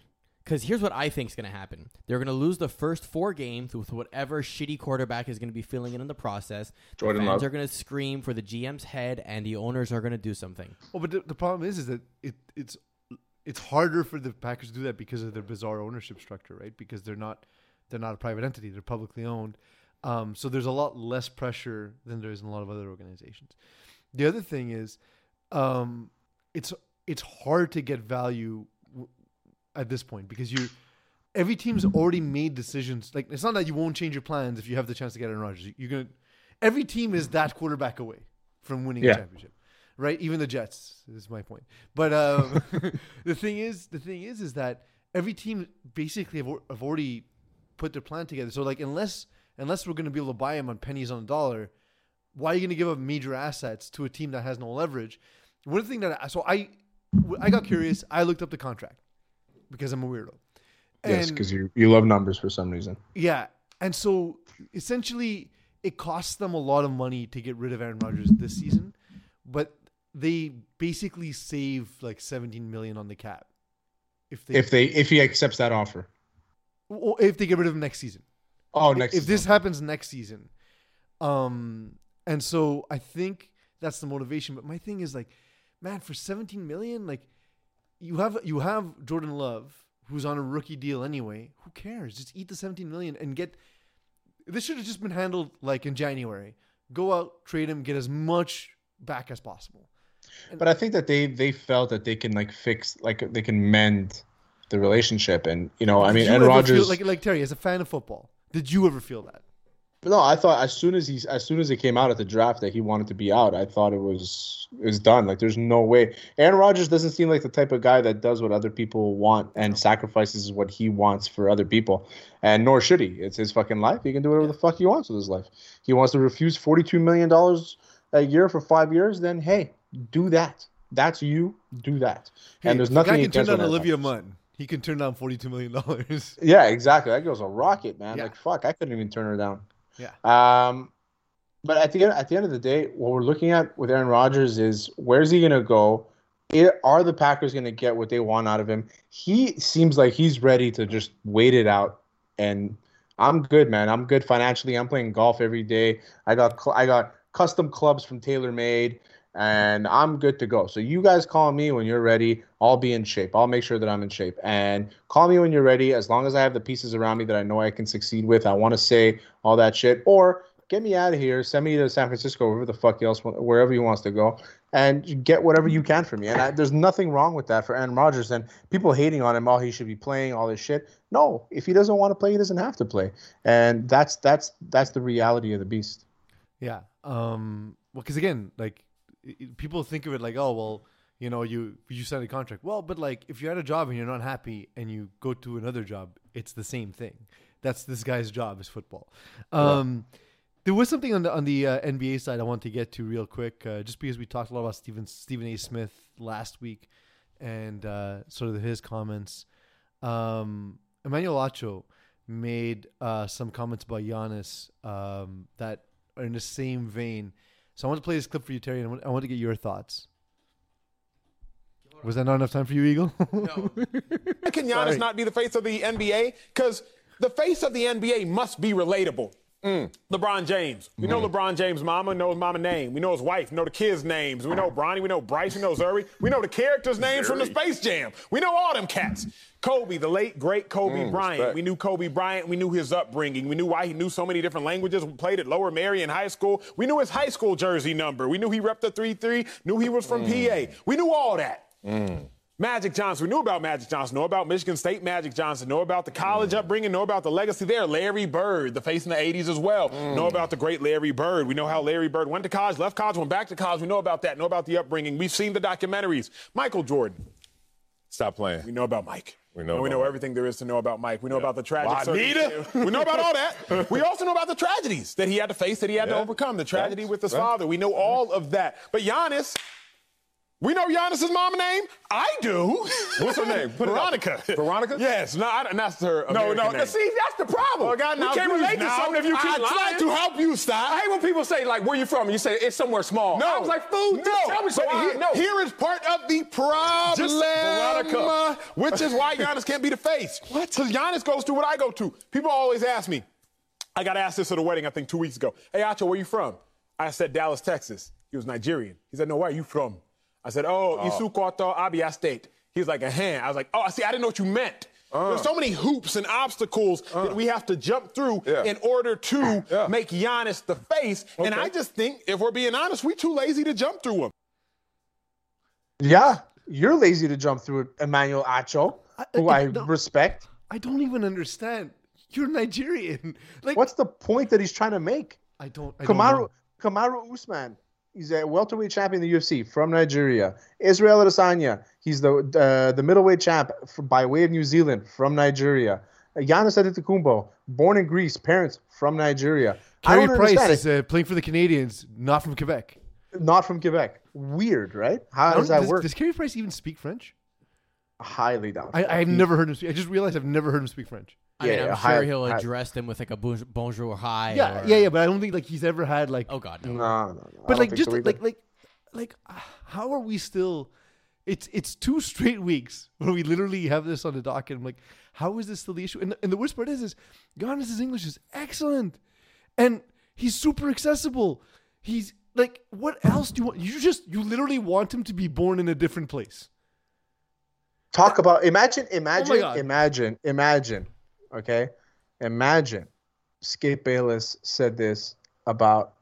Because here's what I think is going to happen. They're going to lose the first four games with whatever shitty quarterback is going to be filling in in the process. Jordan the fans Love. are going to scream for the GM's head, and the owners are going to do something. Well, but the, the problem is, is that it it's it's harder for the Packers to do that because of their bizarre ownership structure, right? Because they're not they're not a private entity; they're publicly owned. Um, so there's a lot less pressure than there is in a lot of other organizations. The other thing is, um, it's it's hard to get value w- at this point because you every team's already made decisions. Like it's not that you won't change your plans if you have the chance to get Aaron Rodgers. You're gonna every team is that quarterback away from winning Yeah. a championship, right? Even the Jets is my point. But um, [laughs] the thing is, the thing is, is that every team basically have, have already put their plan together. So like unless unless we're gonna be able to buy him on pennies on a dollar, why are you going to give up major assets to a team that has no leverage? One thing that I, so I I got curious. I looked up the contract because I'm a weirdo. Yes, because you you love numbers for some reason. yeah, and so essentially, it costs them a lot of money to get rid of Aaron Rodgers this season, but they basically save like 17 million on the cap if they If they if he accepts that offer. or if they get rid of him next season. Oh, next. if this happens next season, um, and so I think that's the motivation. But my thing is like, man, for 17 million, like you have you have Jordan Love who's on a rookie deal anyway. Who cares? Just eat the 17 million and get. This should have just been handled like in January. Go out, trade him, get as much back as possible. But I think that they they felt that they can like fix like they can mend the relationship, and you know, I mean, and Rodgers. feel, like like Terry as a fan of football. Did you ever feel that? No, I thought as soon as he as soon as it came out at the draft that he wanted to be out, I thought it was it was done. Like there's no way. Aaron Rodgers doesn't seem like the type of guy that does what other people want and sacrifices what he wants for other people. And nor should he. It's his fucking life. He can do whatever the fuck he wants with his life. He wants to refuse forty two million dollars a year for five years, then hey, do that. That's you. Do that. Hey, and there's nothing The guy can turn down Olivia Munn. He can turn down 42 million dollars. Yeah, exactly. That girl's a rocket, man. Yeah. Like fuck, I couldn't even turn her down. Yeah. Um, but at the end, at the end of the day, what we're looking at with Aaron Rodgers is where's he gonna go? It, are the Packers gonna get what they want out of him? He seems like he's ready to just wait it out, and I'm good, man. I'm good financially. I'm playing golf every day. I got cl- I got custom clubs from TaylorMade, and I'm good to go. So you guys call me when you're ready. I'll be in shape. I'll make sure that I'm in shape. And call me when you're ready. As long as I have the pieces around me that I know I can succeed with. I want to say all that shit. Or get me out of here. Send me to San Francisco, wherever the fuck else, wherever he wants to go, and get whatever you can from me. And I, there's nothing wrong with that for Aaron Rodgers. And people hating on him, oh, he should be playing all this shit. No, if he doesn't want to play, he doesn't have to play. And that's that's that's the reality of the beast. Yeah. Um. Well, because again, like people think of it like, oh, well, you know, you you signed a contract. Well, but like if you're at a job and you're not happy and you go to another job, it's the same thing. That's this guy's job is football. Um. There was something on the on the uh, NBA side I want to get to real quick, uh, just because we talked a lot about Stephen Stephen A. Smith last week, and uh, sort of his comments. Um, Emmanuel Acho made uh, some comments about Giannis um, that are in the same vein. So I want to play this clip for you, Terry, and I want, to get your thoughts. Was that not enough time for you, Eagle? [laughs] No. [laughs] Can Giannis Sorry. not be the face of the NBA? Because the face of the NBA must be relatable. Mm. LeBron James. We know mm. LeBron James' mama, know his mama name. We know his wife, we know the kids' names. We know Bronny, we know Bryce, we know Zuri. We know the characters' names from the Space Jam. We know all them cats. Kobe, the late, great Kobe mm, Bryant. respect. We knew Kobe Bryant. We knew his upbringing. We knew why he knew so many different languages. We played at Lower Merion in high school. We knew his high school jersey number. We knew he repped the 3-3. Knew he was from mm. PA. We knew all that. Magic Johnson. We knew about Magic Johnson, know about Michigan State Magic Johnson, know about the college upbringing, know about the legacy there. Larry Bird, the face in the 80s as well. Know about the great Larry Bird. We know how Larry Bird went to college, left college, went back to college. We know about that. Know about the upbringing. We've seen the documentaries. Michael Jordan. Stop playing. We know about Mike. We know And we know everything there is to know about Mike. We know about the tragic Juanita. We know about all that. We also know about the tragedies that he had to face, that he had to overcome. The tragedy Facts. with his Facts. father. We know all of that. But Giannis, we know Giannis's mama name. I do. What's her name? Put. Veronica. Veronica? Yes. No, I, and that's her. No, American no. Name. See, that's the problem. Oh, God, we now, can't please, relate to now. something if you keep I lying. tried to help you, stop. I hate when people say like, "Where you from?" And you say it's somewhere small. No. I was like, "Food." No. just tell me so I here, is part of the problem, Just Veronica. which is why Giannis can't be the face. [laughs] What? Because Giannis goes through what I go to. People always ask me. I got asked this at a wedding, I think two weeks ago. Hey, Acho, where you from? I said Dallas, Texas. He was Nigerian. He said, No, where are you from? I said, Oh, oh. Isuikwuato, Abia State. He was like, a hand. I was like, Oh, see, I didn't know what you meant. Uh. There's so many hoops and obstacles uh. that we have to jump through Yeah. in order to Yeah. make Giannis the face. And I just think, if we're being honest, we're too lazy to jump through them. Yeah, you're lazy to jump through Emmanuel Acho, who I no. respect. I don't even understand. You're Nigerian. [laughs] Like What's the point that he's trying to make? I don't. I don't know. Kamaru Usman. He's a welterweight champion in the UFC from Nigeria. Israel Adesanya. He's the uh, the middleweight champ f- by way of New Zealand from Nigeria. Uh, Giannis Antetokounmpo, born in Greece, parents from Nigeria. Carey Price is uh, playing for the Canadiens, not from Quebec. Not from Quebec. Weird, right? How does that does, work? Does Carey Price even speak French? Highly doubtful. I, I've He- never heard him speak. I just realized I've never heard him speak French. I mean, Yeah, I'm hi- sure he'll hi- address them with like a bonjour, bonjour hi. Yeah, or- yeah, yeah. But I don't think like he's ever had like. Oh God, no. No, no, no. But like just so like, like like like how are we still? It's it's two [laughs] straight weeks where we literally have this on the docket. I'm like, how is this still the issue? And, and the worst part is, is Giannis's English is excellent, and he's super accessible. He's like, what else do you want? You just you literally want him to be born in a different place. Talk about imagine, imagine, Oh imagine, imagine. Okay, imagine. Skip Bayless said this about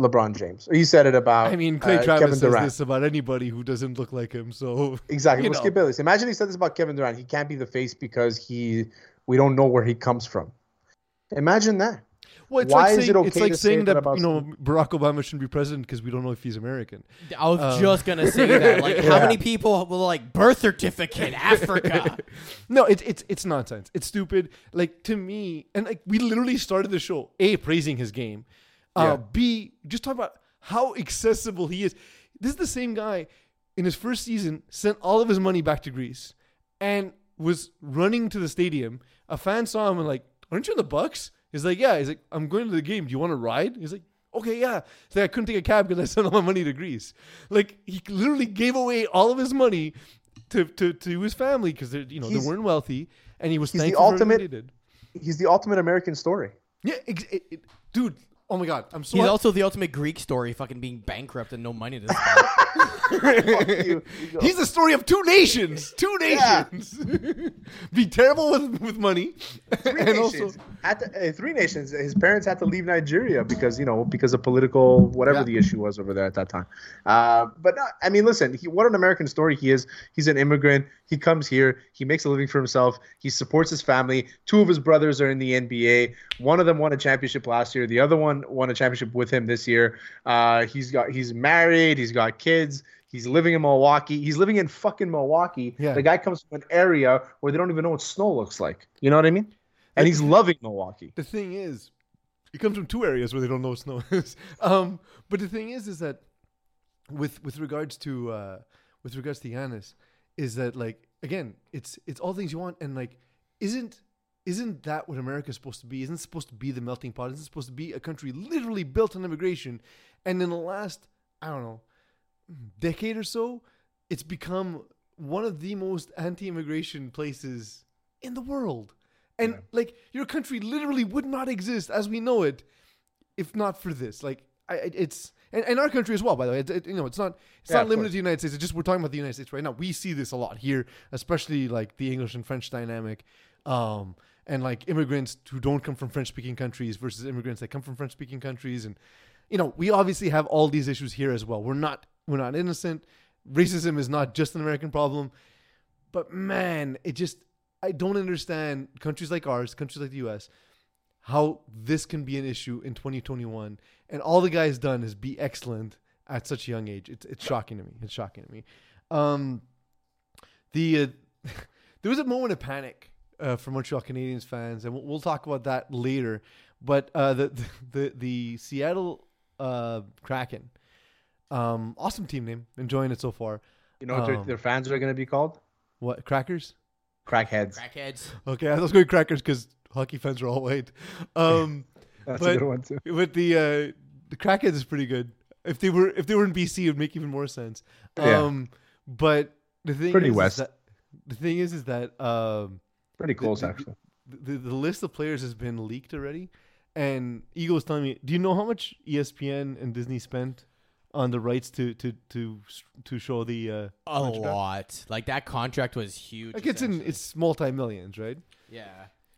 LeBron James. He said it about. I mean, Clay uh, Travis Kevin says Durant. this about anybody who doesn't look like him. So Exactly. Well. Skip Bayless. Imagine he said this about Kevin Durant. He can't be the face because he. We don't know where he comes from. Imagine that. Well, it's Why like is saying, it okay it's like to say saying that that, about you know Barack Obama shouldn't be president because we don't know if he's American. I was Um, just gonna say that. Like, [laughs] how many people will like birth certificate [laughs] Africa? No, it's it's it's nonsense. It's stupid. Like to me, and like we literally started the show a praising his game, uh, b just talk about how accessible he is. This is the same guy in his first season sent all of his money back to Greece and was running to the stadium. A fan saw him and like, aren't you in the Bucks? He's like, yeah. He's like, I'm going to the game. Do you want to ride? He's like, okay, yeah. He's like, I couldn't take a cab because I sent all my money to Greece. Like he literally gave away all of his money to to, to his family because they you know He's- they weren't wealthy, and he was he's the thankful for everything ultimate- did. He's the ultimate American story. Yeah, it, it- dude. Oh my god, I'm so He's happy- also the ultimate Greek story, fucking being bankrupt and no money to spend. [laughs] He's the story of two nations. Two Yeah. nations. [laughs] Be terrible with, with money. Three [laughs] and nations. also Had to- uh, three nations. His parents had to leave Nigeria because you know because of political whatever Yeah. the issue was over there at that time. Uh, but no, I mean, listen, he, what an American story he is. He's an immigrant. He comes here. He makes a living for himself. He supports his family. Two of his brothers are in the NBA. One of them won a championship last year. The other one won a championship with him this year. Uh, he's got he's married. He's got kids. He's living in Milwaukee. He's living in fucking Milwaukee. Yeah. The guy comes from an area where they don't even know what snow looks like. You know what I mean? And he's loving Milwaukee. the thing is, he comes from two areas where they don't know what snow [laughs] is. Um, but the thing is, is that with with regards to uh, with regards to Giannis, is that like again, it's it's all things you want, and like isn't isn't that what America is supposed to be? Isn't it supposed to be the melting pot? Isn't it supposed to be a country literally built on immigration? And in the last, I don't know, decade or so, it's become one of the most anti-immigration places in the world. And like your country literally would not exist as we know it if not for this. Like I, I- it's and, and our country as well. By the way, it, it- you know, it's not it's Yeah, not limited course. to the United States. It's just we're talking about the United States right now. We see this a lot here, especially like the English and French dynamic, um, and like immigrants who don't come from French-speaking countries versus immigrants that come from French-speaking countries, and you know, we obviously have all these issues here as well. We're not we're not innocent. Racism is not just an American problem, but man, it just I don't understand countries like ours, countries like the US, how this can be an issue in 2021 and all the guy's done is be excellent at such a young age. It's it's shocking to me. It's shocking to me. Um the uh, [laughs] there was a moment of panic uh, for Montreal Canadiens fans and we'll, we'll talk about that later. But uh, the, [laughs] the the Seattle uh, Kraken um awesome team name. Enjoying it so far. You know what their, Um, their fans are going to be called? What crackers? Crackheads. Crackheads. Okay, I was going crackers because hockey fans are all white. Um, [laughs] That's but, a good one too. But the uh, the crackheads is pretty good. If they were if they were in BC, it would make even more sense. Yeah. Um, but the thing Pretty is, is west. that, the thing is is that um, Pretty close, the- actually. the, the list of players has been leaked already, and Eagle was telling me, do you know how much ESPN and Disney spent on the rights to to to to show the uh, A contract? lot. Like that contract was huge. Like it's in it's multi millions, right? Yeah.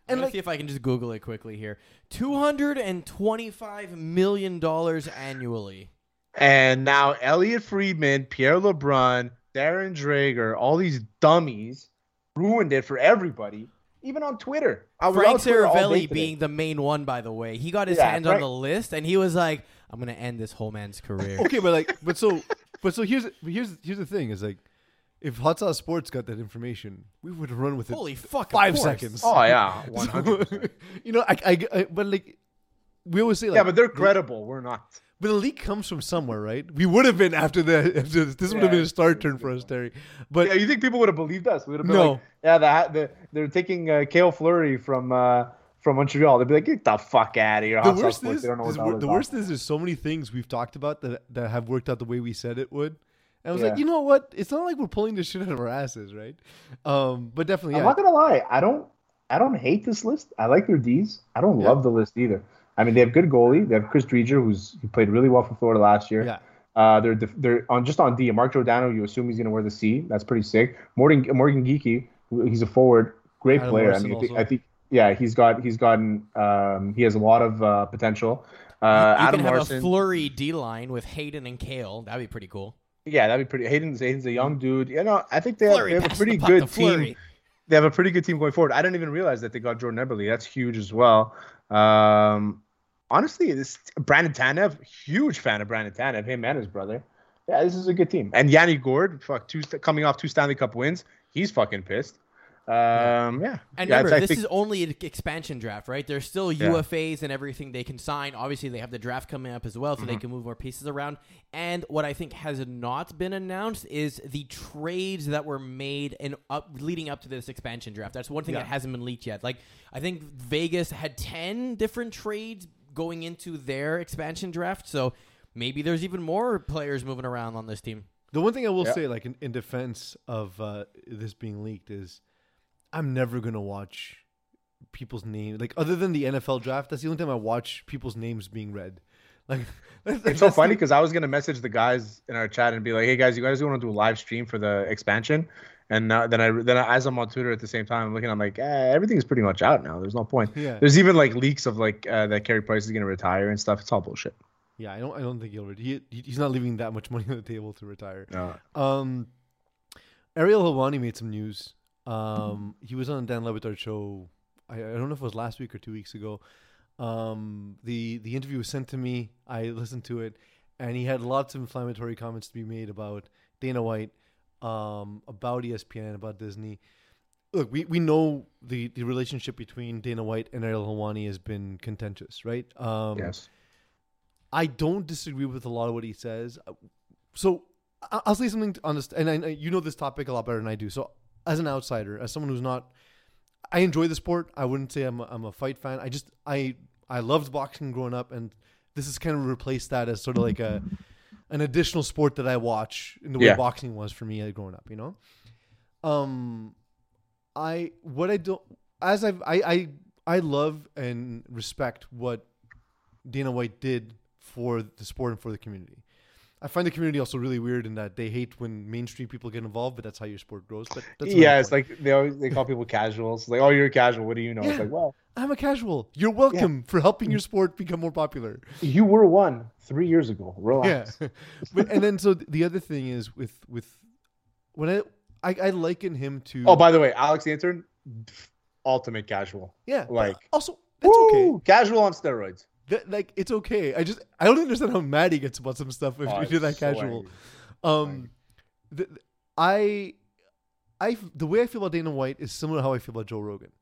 And And like- see if I can just Google it quickly here. Two hundred and twenty-five million dollars annually. And now Elliotte Friedman, Pierre LeBrun, Darren Dreger, all these dummies ruined it for everybody, even on Twitter. I was Frank on Twitter all day Seravalli being the main one, by the way, he got his Yeah, hands on the list, and he was like, "I'm gonna end this whole man's career." Okay, but like, but so, [laughs] but so here's here's here's the thing: is like, if Hot Sauce Sports got that information, we would run with it. Holy fuck! five seconds. Oh yeah, one [laughs] hundred. So, you know, I, I, I, but like, we always say like, Yeah, but they're credible. We're not. But the leak comes from somewhere, right? We would have been after the [laughs] after this, this would have been a star turn for us, Terry. But Yeah, you think people would have believed us? We would have been No. like, yeah, the, the, they're taking uh, Cale Fleury from uh, from Montreal. They'd be like, get the fuck out of here. the worst is, they don't know what is the hell wor- the they're worst is there's so many things we've talked about that that have worked out the way we said it would. And I was like, you know what? It's not like we're pulling this shit out of our asses, right? Um, but definitely, I'm not gonna lie. I don't. I don't hate this list. I like their D's. I don't Yeah. love the list either. I mean, they have good goalie. They have Chris Driedger, who's he played really well for Florida last year. Yeah. Uh, they're they're on just on D. Mark Giordano, you assume he's gonna wear the C. That's pretty sick. Morgan Morgan Geekie, he's a forward, great Adam player. Morrison I mean, I think. I think yeah, he's got he's gotten um, he has a lot of uh, potential. Uh, you Adam can have Larsson, a Fleury D line with Haydn and Cale. That'd be pretty cool. yeah, that'd be pretty. Haydn's Haydn's a young dude. You know, I think they have, they have a pretty good team they have a pretty good team going forward. I didn't even realize that they got Jordan Eberle. That's huge as well. Um, honestly, this Brandon Tanev, huge fan of Brandon Tanev, him and his brother. Yeah, this is a good team. And Yanni Gourde, fuck, two coming off two Stanley Cup wins, he's fucking pissed. Um, yeah. And yeah, remember, this think- is only an expansion draft, right? There's still Yeah. UFAs and everything they can sign. Obviously, they have the draft coming up as well, so Mm-hmm. they can move more pieces around. And what I think has not been announced is the trades that were made and up leading up to this expansion draft. That's one thing Yeah. that hasn't been leaked yet. Like I think Vegas had ten different trades going into their expansion draft, so maybe there's even more players moving around on this team. The one thing I will Yeah. say, like in, in defense of uh, this being leaked, is I'm never gonna watch people's names. Like other than the NFL draft, that's the only time I watch people's names being read. [laughs] Like It's so funny because I was gonna message the guys in our chat and be like, "Hey guys, you guys want to do a live stream for the expansion?" And uh, then I then I, as I'm on Twitter at the same time, I'm looking, I'm like, eh, everything's pretty much out now. There's no point. Yeah. There's even like leaks of like uh, that Carey Price is gonna retire and stuff. It's all bullshit. Yeah, I don't. I don't think he'll. He he's not leaving that much money on the table to retire. No. Um, Ariel Helwani made some news. Um, he was on Dan Le Batard show. I, I don't know if it was last week or two weeks ago. Um, the the interview was sent to me. I listened to it, and he had lots of inflammatory comments to be made about Dana White, um, about ESPN, and about Disney. Look, we, we know the, the relationship between Dana White and Ariel Helwani has been contentious, right? Um, Yes. I don't disagree with a lot of what he says. Uh, So I'll say something on this, and I, I- you know this topic a lot better than I do. So as an outsider, as someone who's not, I enjoy the sport. I wouldn't say I'm a, I'm a fight fan. I just I I loved boxing growing up, and this has kind of replaced that as sort of like a an additional sport that I watch in the way Yeah. boxing was for me uh, growing up. You know, um, I what I don't as I've, I I I love and respect what Dana White did for the sport and for the community. I find the community also really weird in that they hate when mainstream people get involved, but that's how your sport grows. But that's yeah, it's point. like they always they call people casuals. Like, oh, you're a casual. What do you know? Yeah. It's like, well, I'm a casual. You're welcome for helping your sport become more popular. you were one three years ago. Relax. Yeah, [laughs] but, and then so the other thing is with with when I I, I liken him to Oh, by the way, Alex the ultimate casual. yeah, like- also that's okay. Woo! Casual on steroids. That, like it's okay. I just I don't understand how mad he gets about some stuff if Oh, if you're that so casual. Um, the, I, I, the way I feel about Dana White is similar to how I feel about Joe Rogan.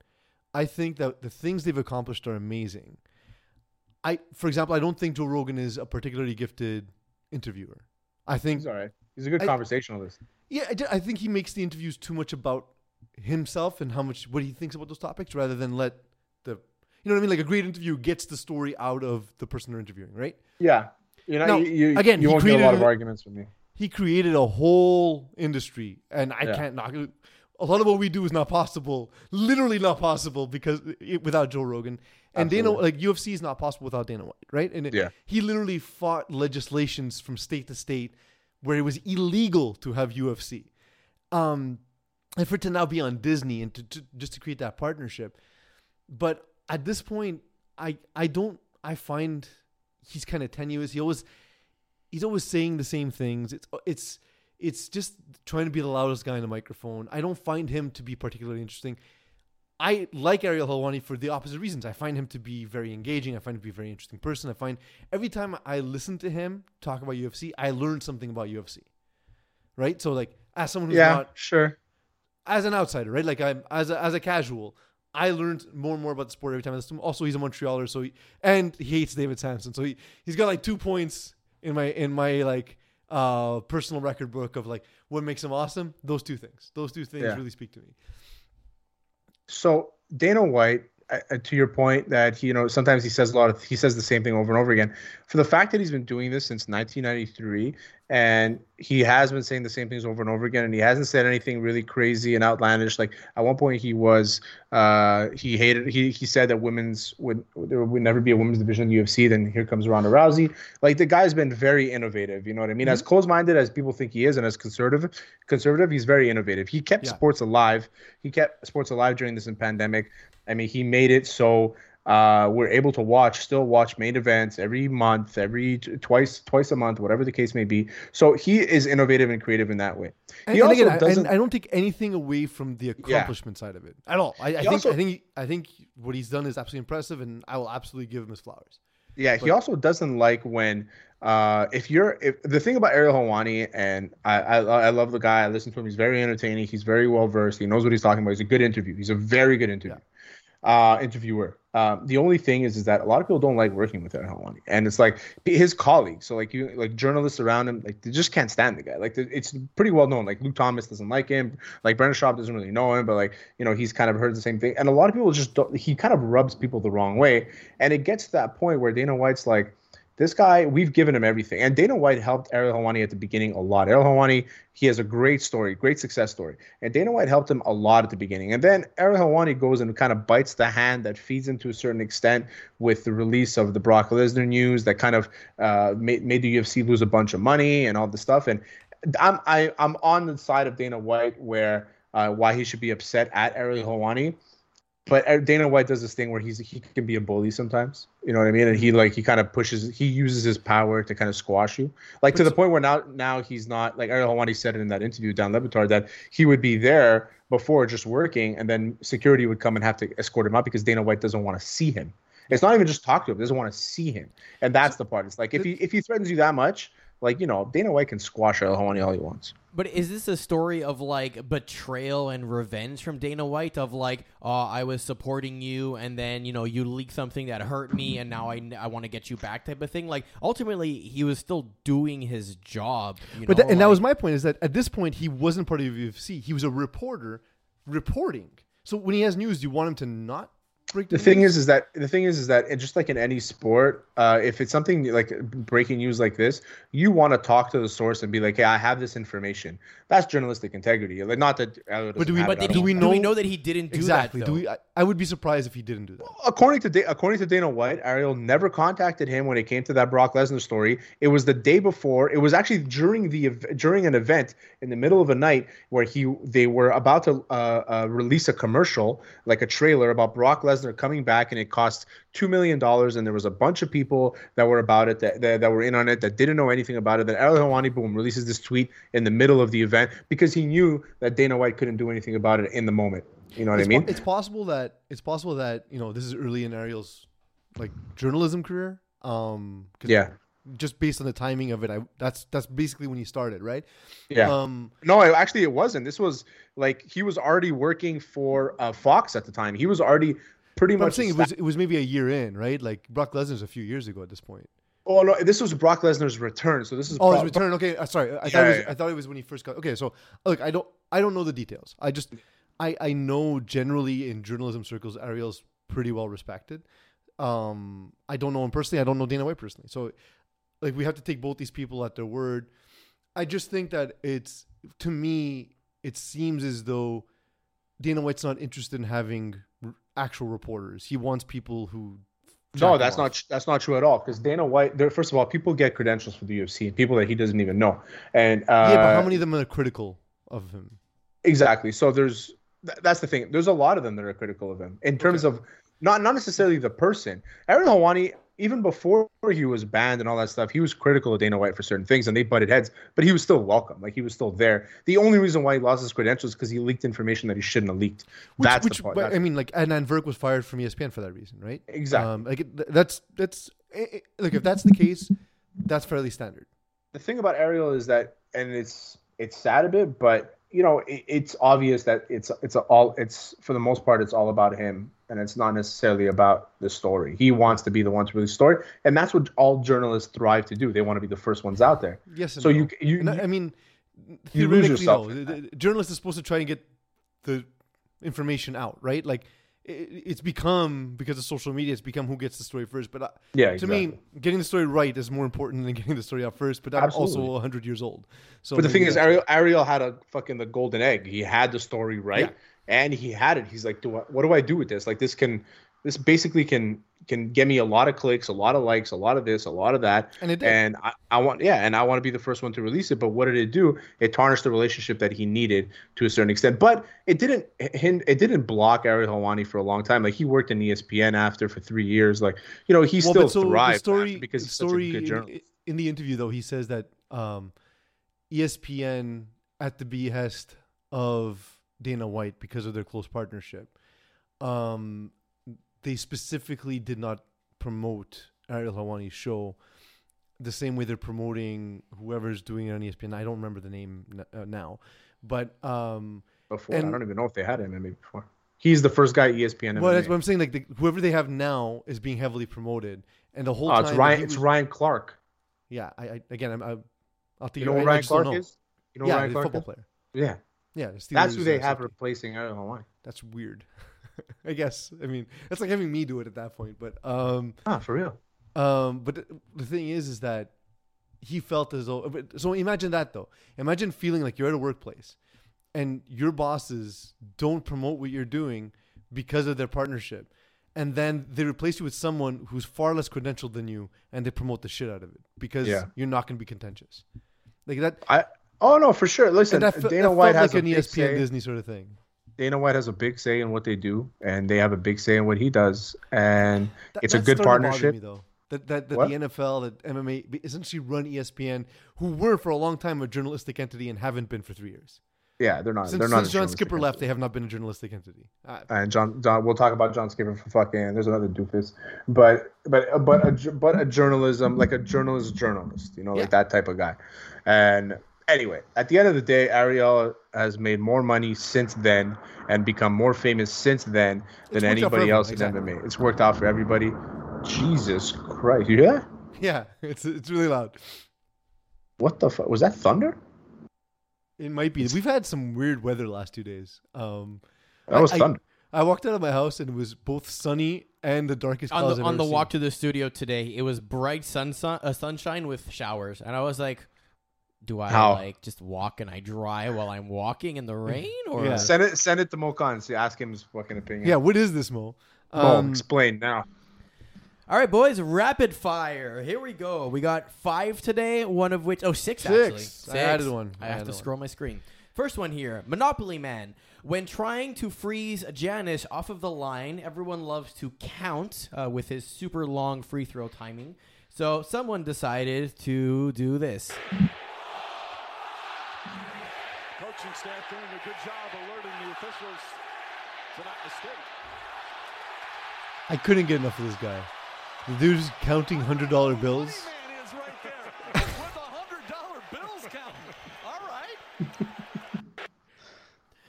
I think that the things they've accomplished are amazing. I, for example, I don't think Joe Rogan is a particularly gifted interviewer. I think, He's all right. He's a good I- conversationalist. yeah, I, I think he makes the interviews too much about himself and how much what he thinks about those topics, rather than let the, you know what I mean. Like a great interview gets the story out of the person they're interviewing, right? Yeah. You know, Now, you, you, again, you won't get a lot of arguments from me. he created a whole industry and i Yeah. can't knock it a lot of what we do is not possible literally not possible because it, without joe rogan And Dana, Absolutely. like UFC, is not possible without Dana White, right? And it- Yeah. he literally fought legislations from state to state where it was illegal to have UFC. Um, and for it to now be on Disney and to, to just to create that partnership. But at this point, I I don't I find he's kind of tenuous. He always he's always saying the same things. It's it's it's just trying to be the loudest guy in the microphone. I don't find him to be particularly interesting. I like Ariel Helwani for the opposite reasons. I find him to be very engaging. I find him to be a very interesting person. I find every time I listen to him talk about UFC, I learn something about UFC. Right? So like as someone who's yeah, not sure. as an outsider, right? Like I'm as a, as a casual, I learned more and more about the sport every time I listen to him. Also, he's a Montrealer, so he and he hates David Samson, so he he's got like two points in my in my like uh personal record book of like what makes him awesome. Those two things, those two things Yeah. really speak to me. So Dana White, uh, uh, to your point that he, you know sometimes he says a lot of he says the same thing over and over again. For the fact that he's been doing this since 1993 and he has been saying the same things over and over again and he hasn't said anything really crazy and outlandish. Like at one point he was uh, he hated he he said that women's would there would never be a women's division in the UFC. Then here comes Ronda Rousey. Like the guy's been very innovative. You know what I mean? As close-minded as people think he is and as conservative conservative, he's very innovative. He kept Yeah. sports alive. He kept sports alive during this pandemic. I mean, he made it so uh, we're able to watch, still watch main events every month, every twice, twice a month, whatever the case may be. So he is innovative and creative in that way. And, He and also again, I, doesn't. and I don't take anything away from the accomplishment side of it at all. I, I think also- I think I think what he's done is absolutely impressive, and I will absolutely give him his flowers. Yeah, he also doesn't like when uh if you're if the thing about Ariel Helwani and I, I I love the guy. I listen to him. He's very entertaining. He's very well versed. He knows what he's talking about. He's a good interview. He's a very good interview. Uh, interviewer. Um, the only thing is, is that a lot of people don't like working with Ariel Helwani, and it's like his colleagues. So like you, like journalists around him, like they just can't stand the guy. Like it's pretty well known. Like Luke Thomas doesn't like him. Like Brendan Schaub doesn't really know him, but like you know he's kind of heard the same thing. And a lot of people just don't. He kind of rubs people the wrong way, and it gets to that point where Dana White's like this guy, we've given him everything. And Dana White helped Ariel Helwani at the beginning a lot. Ariel Helwani, he has a great story, great success story. And Dana White helped him a lot at the beginning. And then Ariel Helwani goes and kind of bites the hand that feeds him to a certain extent with the release of the Brock Lesnar news that kind of uh, made, made the UFC lose a bunch of money and all this stuff. And I'm, I, I'm on the side of Dana White where uh, why he should be upset at Ariel Helwani but uh, Dana White does this thing where he's he can be a bully sometimes. You know what I mean? And he like he kind of pushes, he uses his power to kind of squash you, like to the point where now now he's not like Ariel Helwani said it in that interview down Le Batard that he would be there before just working, and then security would come and have to escort him out because Dana White doesn't want to see him. It's not even just talk to him; he doesn't want to see him, and that's the part. It's like if he if he threatens you that much, like you know, Dana White can squash Ariel Helwani all he wants. But is this a story of like betrayal and revenge from Dana White? Of like, oh, I was supporting you, and then you know you leaked something that hurt me, and now I, I want to get you back, type of thing. Like ultimately, he was still doing his job. You But know, tha- and that was my point is that at this point he wasn't part of the UFC. He was a reporter reporting. So when he has news, do you want him to not break the the, thing news? is is that the thing is is that it, just like in any sport uh, if it's something like breaking news like this you want to talk to the source and be like hey i have this information that's journalistic integrity like not that But do we- But I don't he, know. do we know that he didn't do exactly. that? do we? I, I would be surprised if he didn't do that. according to Da- according to Dana White, Ariel never contacted him when it came to that Brock Lesnar story. It was the day before. It was actually during the during an event in the middle of a night where he they were about to uh, uh, release a commercial, like a trailer about Brock Lesnar coming back, and it cost two million dollars. And there was a bunch of people that were about it that, that that were in on it that didn't know anything about it. Then Ariel Helwani boom releases this tweet in the middle of the event because he knew that Dana White couldn't do anything about it in the moment. You know what it's, I mean? po- it's possible that it's possible that you know this is early in Ariel's like journalism career. Um, Yeah. Just based on the timing of it, I that's that's basically when he started, right? Yeah. Um, No, it- actually, it wasn't. This was like he was already working for uh, Fox at the time. He was already pretty but I'm much. saying it was it was maybe a year in, right? Like Brock Lesnar's a few years ago at this point. oh no, this was Brock Lesnar's return. So this is. Oh, pro- his return. Okay, uh, sorry. I Yeah, thought it was, yeah. I thought it was when he first got. Okay, so look, I don't I don't know the details. I just I I know generally in journalism circles, Ariel's pretty well respected. Um, I don't know him personally. I don't know Dana White personally. So, like, we have to take both these people at their word. I just think that it's to me, it seems as though Dana White's not interested in having actual reporters. He wants people who. No, that's not that's not true at all. Because Dana White, there, first of all, people get credentials for the UFC, and people that he doesn't even know. And uh, Yeah, but how many of them are critical of him? Exactly. So there's th- that's the thing. There's a lot of them that are critical of him in terms of not not necessarily the person. Aaron Helwani, even before he was banned and all that stuff, he was critical of Dana White for certain things, and they butted heads. But he was still welcome. Like he was still there. The only reason why he lost his credentials is because he leaked information that he shouldn't have leaked. Which, that's which the part. but, That's- I mean, like Adnan Virk was fired from ESPN for that reason, right? Exactly. Um, like it, that's that's eh, eh, look if that's the case, that's fairly standard. the thing about Ariel is that, and it's it's sad a bit, but you know, it, it's obvious that it's it's a all it's for the most part it's all about him, and it's not necessarily about the story. He wants to be the one to release the story, and that's what all journalists thrive to do. They want to be the first ones out there. Yes. And So no. you you, I- you- I mean, you lose theoretically, yourself no. The, the journalist is supposed to try and get the information out, right? Like it's become because of social media, it's become who gets the story first. But uh, Yeah, to me, getting the story right is more important than getting the story out first. But I'm Absolutely. also hundred years old. So But the thing is, Ariel Ariel had a fucking the golden egg. He had the story right, Yeah. and he had it. He's like, do I, what do I do with this? Like this can, this basically can can get me a lot of clicks, a lot of likes, a lot of this, a lot of that. And it did. And I, I want, yeah, and I want to be the first one to release it. But what did it do? It tarnished the relationship that he needed to a certain extent. But it didn't, it didn't block Ariel Helwani for a long time. Like he worked in ESPN after for three years. Like you know, he Well, still so thrived the story because he's story such a good in- in, the interview though he says that um, ESPN at the behest of Dana White because of their close partnership, um, they specifically did not promote Ariel Helwani's show the same way they're promoting whoever's doing it on ESPN. I don't remember the name n- uh, now, but um, before. I don't even know if they had MMA before. He's the first guy ESPN. well, MMA. that's what I'm saying. Like the, whoever they have now is being heavily promoted, and the whole Oh, time it's Ryan. he It's Ryan Clark. Yeah, I, I again, I'm, I, I'll take You know I- who Ryan Clark is? You know yeah, Ryan Clark football is? player. Yeah, Yeah, the that's Steelers, who they uh, have safety. replacing Ariel Helwani. That's weird. [laughs] [laughs] I guess. I mean, that's like having me do it at that point. But um, Ah, for real. um, but the, thing is, is that he felt as though. So imagine that though. Imagine feeling like you're at a workplace, and your bosses don't promote what you're doing because of their partnership, and then they replace you with someone who's far less credentialed than you, and they promote the shit out of it because Yeah. you're not going to be contentious. Like that. I. Oh no, for sure. Listen, that, Dana that White has like a an ESPN. Disney sort of thing. Dana White has a big say in what they do, and they have a big say in what he does, and That- it's a good started to bother partnership. Me, though. That that, that the NFL, that MMA, essentially run ESPN, who were for a long time a journalistic entity and haven't been for three years. Yeah, they're not. Since, they're not. since John Skipper left, they have not been a journalistic entity. Uh, and John, John, we'll talk about John Skipper for fucking. There's another doofus, but but but a but a journalism like a journalist journalist, you know, Yeah. like that type of guy. And anyway, at the end of the day, Ariel has made more money since then and become more famous since then than worked out for anybody everyone, else exactly. in MMA. It's worked out for everybody. Jesus Christ, you hear that? yeah, [laughs] it's it's really loud. What the fuck was that? Thunder? It might be. We've had some weird weather the last two days. Um, That was I, thunder. I, I walked out of my house and it was both sunny and the darkest on clouds the I've on the ever walk to the studio today, it was bright sun, uh, sunshine with showers, and I was like, "Do I How? like just walk and I dry while I'm walking in the rain?" Or Yeah. Send it. Send it to Mokan. See, ask him his fucking opinion. Yeah, what is this, Mo? Mo, Um, explain now. all right, boys, rapid fire. Here we go. We got five today. One of which, oh, six, Six. actually. I added one. I I have to one. scroll my screen. First one here, Monopoly Man. When trying to freeze Giannis off of the line, everyone loves to count uh, with his super long free throw timing. So someone decided to do this. Coaching staff doing a good job alerting the officials to that mistake. I couldn't get enough of this guy. The dude's counting hundred dollar bills. Man is right a hundred dollar bills counting. All right. [laughs]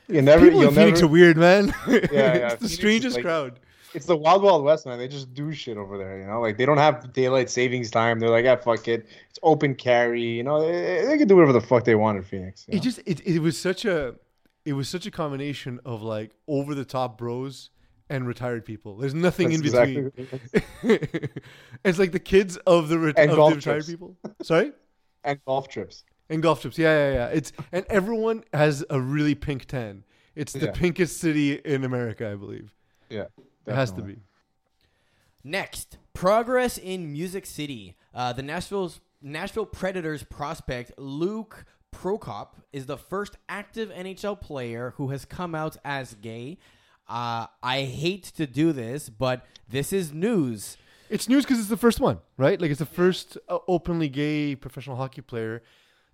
You never. People you'll in Phoenix never, are weird, man. yeah. [laughs] it's the is strangest like- crowd. It's the wild wild west, man. They just do shit over there, you know. Like they don't have daylight savings time. They're like, ah, fuck it. It's open carry. You know, they, they can do whatever the fuck they want in Phoenix. It know? just it, it was such a it was such a combination of like over the top bros and retired people. There's nothing That's in between. is. [laughs] it's like the kids of the, ret- of the retired trips. people. Sorry? and golf trips. And golf trips. Yeah, yeah, yeah. It's and everyone has a really pink tan. It's the Yeah. pinkest city in America, I believe. Yeah. It has to be. Next, progress in Music City. Uh, the Nashville's Nashville Predators prospect Luke Prokop is the first active NHL player who has come out as gay. Uh, I hate to do this, but this is news. It's news because it's the first one, right? Like it's the first uh, openly gay professional hockey player.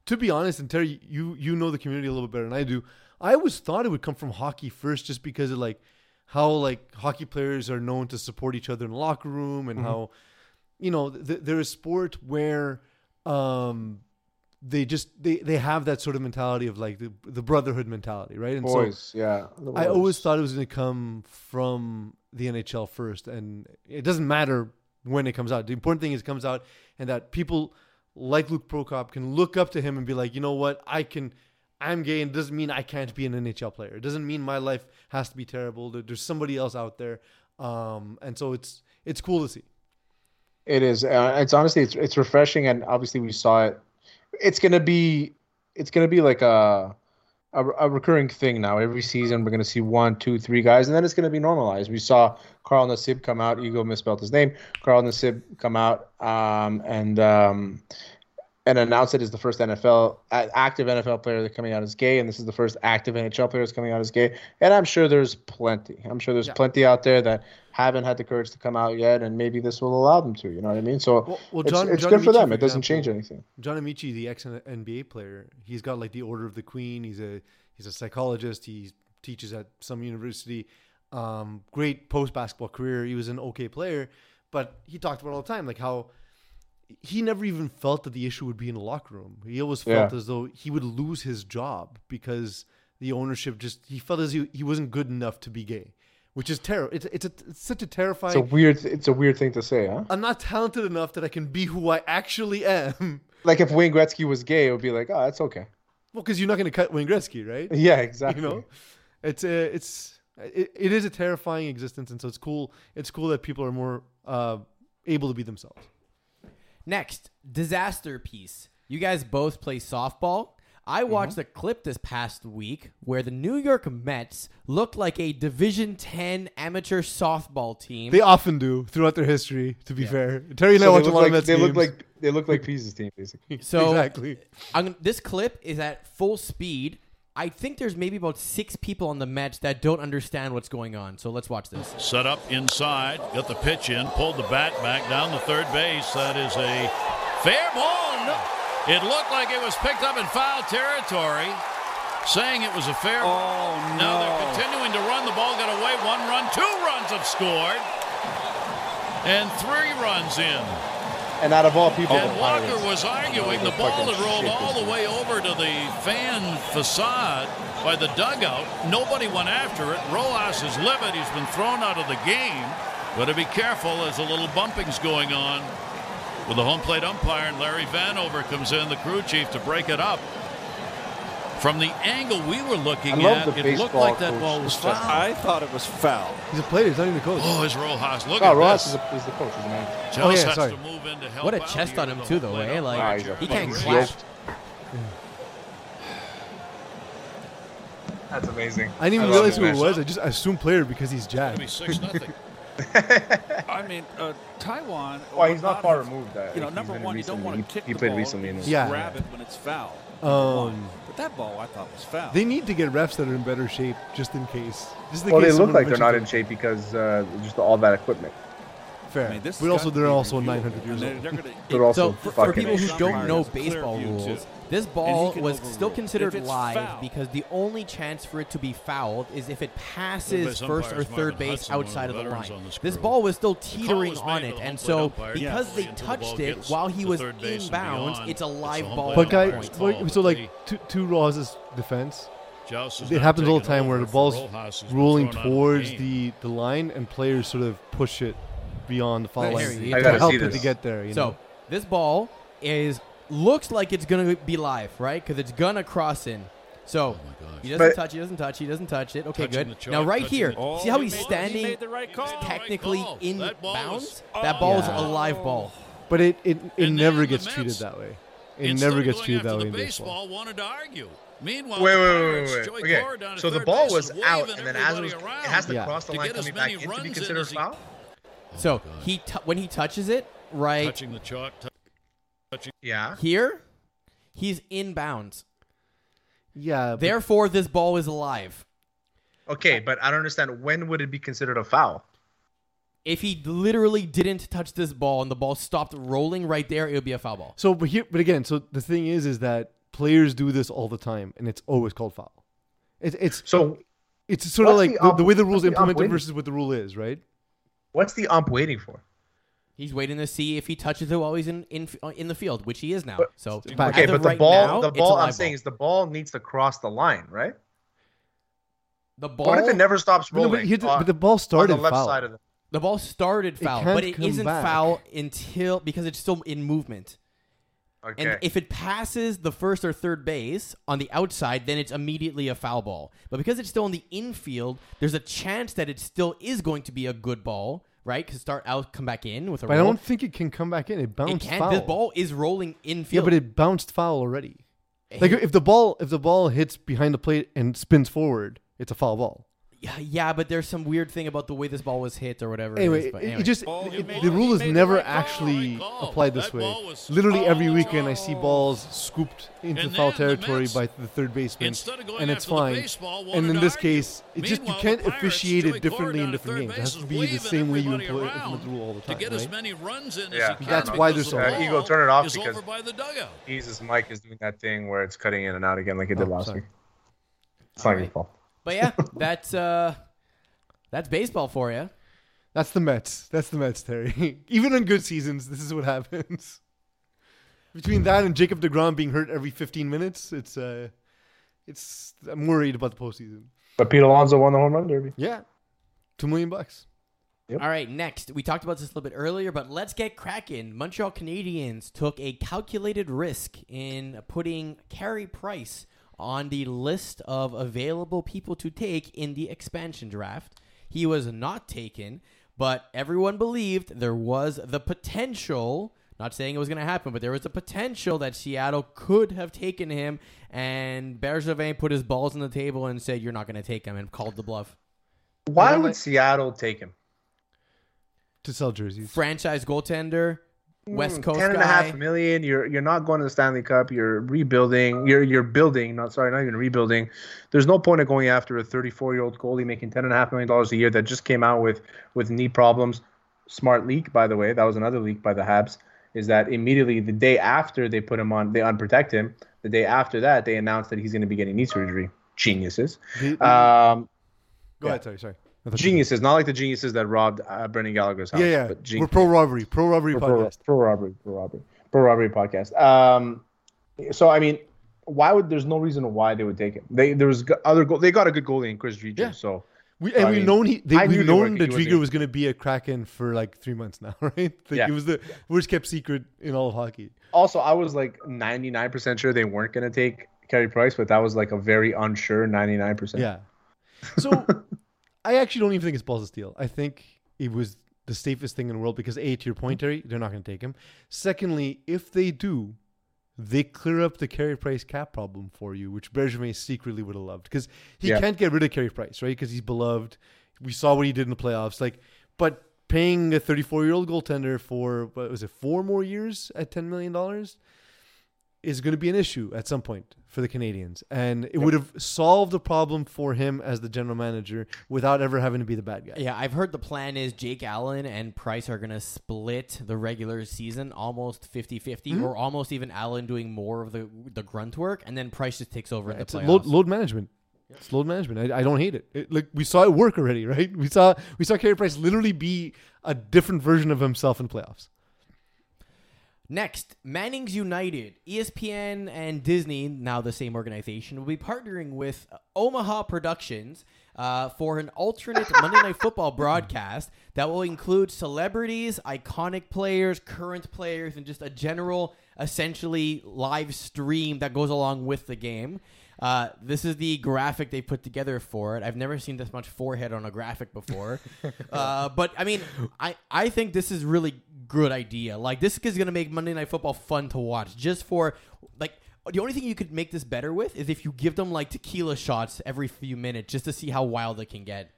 To be honest, and Terry, you you know the community a little bit better than I do. I always thought it would come from hockey first, just because of like how like hockey players are known to support each other in the locker room, and how you know th- they're a sport where um they just they they have that sort of mentality of like the the brotherhood mentality, right? And so Boys, yeah. I always thought it was going to come from the NHL first, and it doesn't matter when it comes out. The important thing is it comes out, and that people like Luke Prokop can look up to him and be like, you know what, I can. I'm gay, and it doesn't mean I can't be an NHL player. It doesn't mean my life has to be terrible. There's somebody else out there, um, and so it's it's cool to see. It is. Uh, it's honestly, it's it's refreshing, and obviously we saw it. It's gonna be, it's gonna be like a, a, a recurring thing now. Every season, we're gonna see one, two, three guys, and then it's gonna be normalized. We saw Carl Nassib come out. Ego misspelled his name. Carl Nassib come out um, and um, and announce it as the first NFL active NFL player that's coming out as gay, and this is the first active NHL player that's coming out as gay. And I'm sure there's plenty. I'm sure there's Yeah. plenty out there that haven't had the courage to come out yet, and maybe this will allow them to. You know what I mean? So Well- well, it's, John- it's John good for them. for It doesn't example, change anything. John Amaechi, the ex NBA player, he's got like the Order of the Queen. He's a he's a psychologist. He teaches at some university. Um, great post basketball career. He was an okay player, but he talked about it all the time, like how he never even felt that the issue would be in the locker room. He always felt Yeah. as though he would lose his job because the ownership just he felt as he, he wasn't good enough to be gay, which is terrible. It's it's, a, it's such a terrifying. It's a weird. It's a weird thing to say, huh? I'm not talented enough that I can be who I actually am. [laughs] Like if Wayne Gretzky was gay, it would be like, oh, that's okay. Well, because you're not going to cut Wayne Gretzky, right? Yeah, [laughs] exactly. You know, it's a, it's it, it is a terrifying existence, and so it's cool. It's cool that people are more uh, able to be themselves. Next, disaster piece. You guys both play softball. I Mm-hmm. watched a clip this past week where the New York Mets looked like a Division 10 amateur softball team. They often do throughout their history. To be fair, Terry and I So watch they a look lot like of Mets they look like they look like Pease's team, basically. So [laughs] exactly. I'm, this clip is at full speed. I think there's maybe about six people on the Mets that don't understand what's going on. So let's watch this. Set up inside, got the pitch in, pulled the bat back down the third base. That is a fair ball. It looked like it was picked up in foul territory, saying it was a fair ball. Oh, Now no. they're continuing to run. The ball got away. One run, two runs have scored, and three runs in. And out of all people, And Walker was arguing the ball had rolled all the way over to the fan facade by the dugout. Nobody went after it. Rojas is livid. He's been thrown out of the game. Got to be careful as a little bumping's going on. With the home plate umpire and Larry Vanover comes in, the crew chief, to break it up. From the angle we were looking at, it looked like that coach, ball was foul. I thought it was foul. He's a player. He's not even a coach. Oh, is Rojas. Look No, at Rojas this. is, a, is the coach. He's the manager. Oh, yeah, has sorry. to move in to help What a chest on him too, the though, eh? Like Ah, umpire, he's a he can't fucking Ray. clap. yoked. That's amazing. I didn't even I realize who it was. I just assumed player because he's It'll be six [laughs] nothing. [laughs] I mean, uh, Taiwan. Well, he's not far removed. Uh, You know, number one, you don't want to kick He the played ball. recently. In You his Yeah. grab it when it's foul. Um, But that ball, I thought was foul. they need to get refs that are in better shape, just in case. Just in Well, they look like they're not in shape because uh, just all that equipment. Fair. I mean, this but also, they're also 900 years and they're- old. they're gonna- They're also So for, for people who don't know baseball view, too. rules, this ball was overrule. still considered live foul- because the only chance for it to be fouled is if it passes first or third Marvin base Hudson, outside of the line. on this This ball was still teetering was on it, and so umpire. because Yes. they Into the touched it while he was third base and inbounds, it's a live home ball. But at guy, that point. call. so like to, to Ross's defense, it happens all the time where the ball's Rojas, who's been rolling thrown the towards the, the line and players sort of push it beyond the foul Right, line Harry, you to gotta help see it to get there. You So know? this ball is looks like it's gonna be live, right? Because it's gonna cross in. So oh he doesn't But- touch. He doesn't touch. He doesn't touch it. Okay, good. the now right here, the- Oh, see how he's made- he standing right call. technically call. in That bounds? was- that ball is Yeah. Oh. a live ball. but it it, it never then the gets treated that way. It never gets going treated after that way the in baseball. baseball, wanted to argue. Meanwhile, Wait, wait, wait, wait, Okay, Cora down at so the ball was out, and then as it was, it has to Yeah. cross the to line get as coming back in to runs be considered foul. So oh he when he touches it right touching the chalk. Touching. Yeah. here, he's inbounds. Yeah. but- Therefore, this ball is alive. Okay, but I don't understand. When would it be considered a foul? If he literally didn't touch this ball and the ball stopped rolling right there, it would be a foul ball. So, but here, but again, so the thing is, is that players do this all the time, and it's always called foul. It's it's So it's sort of like the the, the way the rules what's the ump implemented versus what the rule is, right? what's the ump waiting for? He's waiting to see if he touches it while he's in in, in the field, which he is now. But- So Back. Okay, but the right ball, now, the ball. I'm live saying ball. is the ball needs to cross the line, right? the ball. What if it never stops But no, rolling? but, he on- but the ball started on the left foul. side of the. The ball started foul, can't but it come isn't back. foul until because it's still in movement. Okay. And if it passes the first or third base on the outside, then it's immediately a foul ball. But because it's still in the infield, there's a chance that it still is going to be a good ball, right? Because start out, come back in with a But I don't think it can come back in. It it bounced can't. foul. This ball is rolling yeah, but it bounced foul already. Eh. Like if the ball if the ball hits behind the plate and spins forward, it's a foul ball. Yeah, yeah, but there's some weird thing about the way this ball was hit or whatever. Anyway, it, is, it, but it just Ball, it- made- the rule is never right actually right call. applied this That way. Literally every weekend, I see balls scooped into And foul then the territory Mets, by the third baseman, instead of going and it's after the fine. baseball, And in this argue. case, it just you can't Pirates, officiate it differently in different games. It has to be the same way you everybody employ, the rule all the to time, get as right? many runs in Yeah, as. That's why there's the so- Uh, Eagle, turn it off because- over by the dugout. Jesus, Mike is doing that thing where it's cutting in and out again, like it did Oh, last sorry. week. It's not your fault. But yeah, that's uh, that's baseball for you. That's the Mets. That's the Mets, Terry. [laughs] Even on good seasons, this is what happens. [laughs] Between that and Jacob Degrom being hurt every 15 minutes, it's uh, it's I'm worried about the postseason. But Pete Alonso won the home run derby. Yeah, two million bucks. Yep. All right, next. We talked about this a little bit earlier, but let's get cracking. Montreal Canadiens took a calculated risk in putting Carey Price on the list of available people to take in the expansion draft. He was not taken, but everyone believed there was the potential, not saying it was going to happen, but there was a potential that Seattle could have taken him, and Bergevin put his balls on the table and said, You're not going to take him, and called the bluff. Why would what? Seattle take him? to sell jerseys. Franchise goaltender, West Coast Hmm, Ten and a half million. You're you're not going to the Stanley Cup. You're rebuilding. You're you're building. Not sorry, not even rebuilding. There's no point of going after a 34 year old goalie making ten and a half million dollars a year that just came out with with knee problems. Smart leak, by the way. That was another leak by the Habs. Is that immediately the day after they put him on, they unprotect him. The day after that, they announced that he's going to be getting knee surgery. Geniuses. The- the- Um, Go yeah. ahead. Sorry, sorry. I thought you- geniuses, not like the geniuses that robbed uh, Brendan Gallagher's house. Yeah, yeah. But We're pro robbery. Pro robbery pro, pro, podcast. pro robbery, pro robbery, pro robbery podcast. Um, so I mean, why would there's no reason why they would take him? They there was other goal. They got a good goalie in Chris Driedger. Yeah. So We, and I we've mean, known he, they, I knew we've known that was Driedger was going to be a Kraken for like three months now, [laughs] right? Like Yeah. It was the worst kept secret in all of hockey. also, I was like 99% sure they weren't going to take Carey Price, but that was like a very unsure 99%. Yeah. So [laughs] I actually don't even think it's balls of steel. I think it was the safest thing in the world because a to your point, mm-hmm. Terry, they're not going to take him. Secondly, if they do, they clear up the Carey Price cap problem for you, which Bergevin secretly would have loved because he Yeah. can't get rid of Carey Price, right? Because he's beloved. We saw what he did in the playoffs. Like, but paying a 34 year old goaltender for what was it, four more years at 10 million dollars is going to be an issue at some point for the Canadiens, and it would have solved the problem for him as the general manager without ever having to be the bad guy. Yeah, I've heard the plan is Jake Allen and Price are going to split the regular season almost 50-50 Mm-hmm. or almost even Allen doing more of the the grunt work and then Price just takes over the It's playoffs. load, load management. It's load management. I, I don't hate it. it. Like we saw it work already, [laughs] right? We saw we saw Carey Price literally be a different version of himself in playoffs. Next, Manning's United, ESPN and Disney, now the same organization, will be partnering with Omaha Productions uh, for an alternate [laughs] Monday Night Football broadcast that will include celebrities, iconic players, current players, and just a general, essentially live stream that goes along with the game. Uh, this is the graphic they put together for it. I've never seen this much forehead on a graphic before. [laughs] uh, but I mean, I, I think this is really good idea. Like this is gonna make Monday Night Football fun to watch. Just for like the only thing you could make this better with is if you give them like tequila shots every few minutes just to see how wild it can get.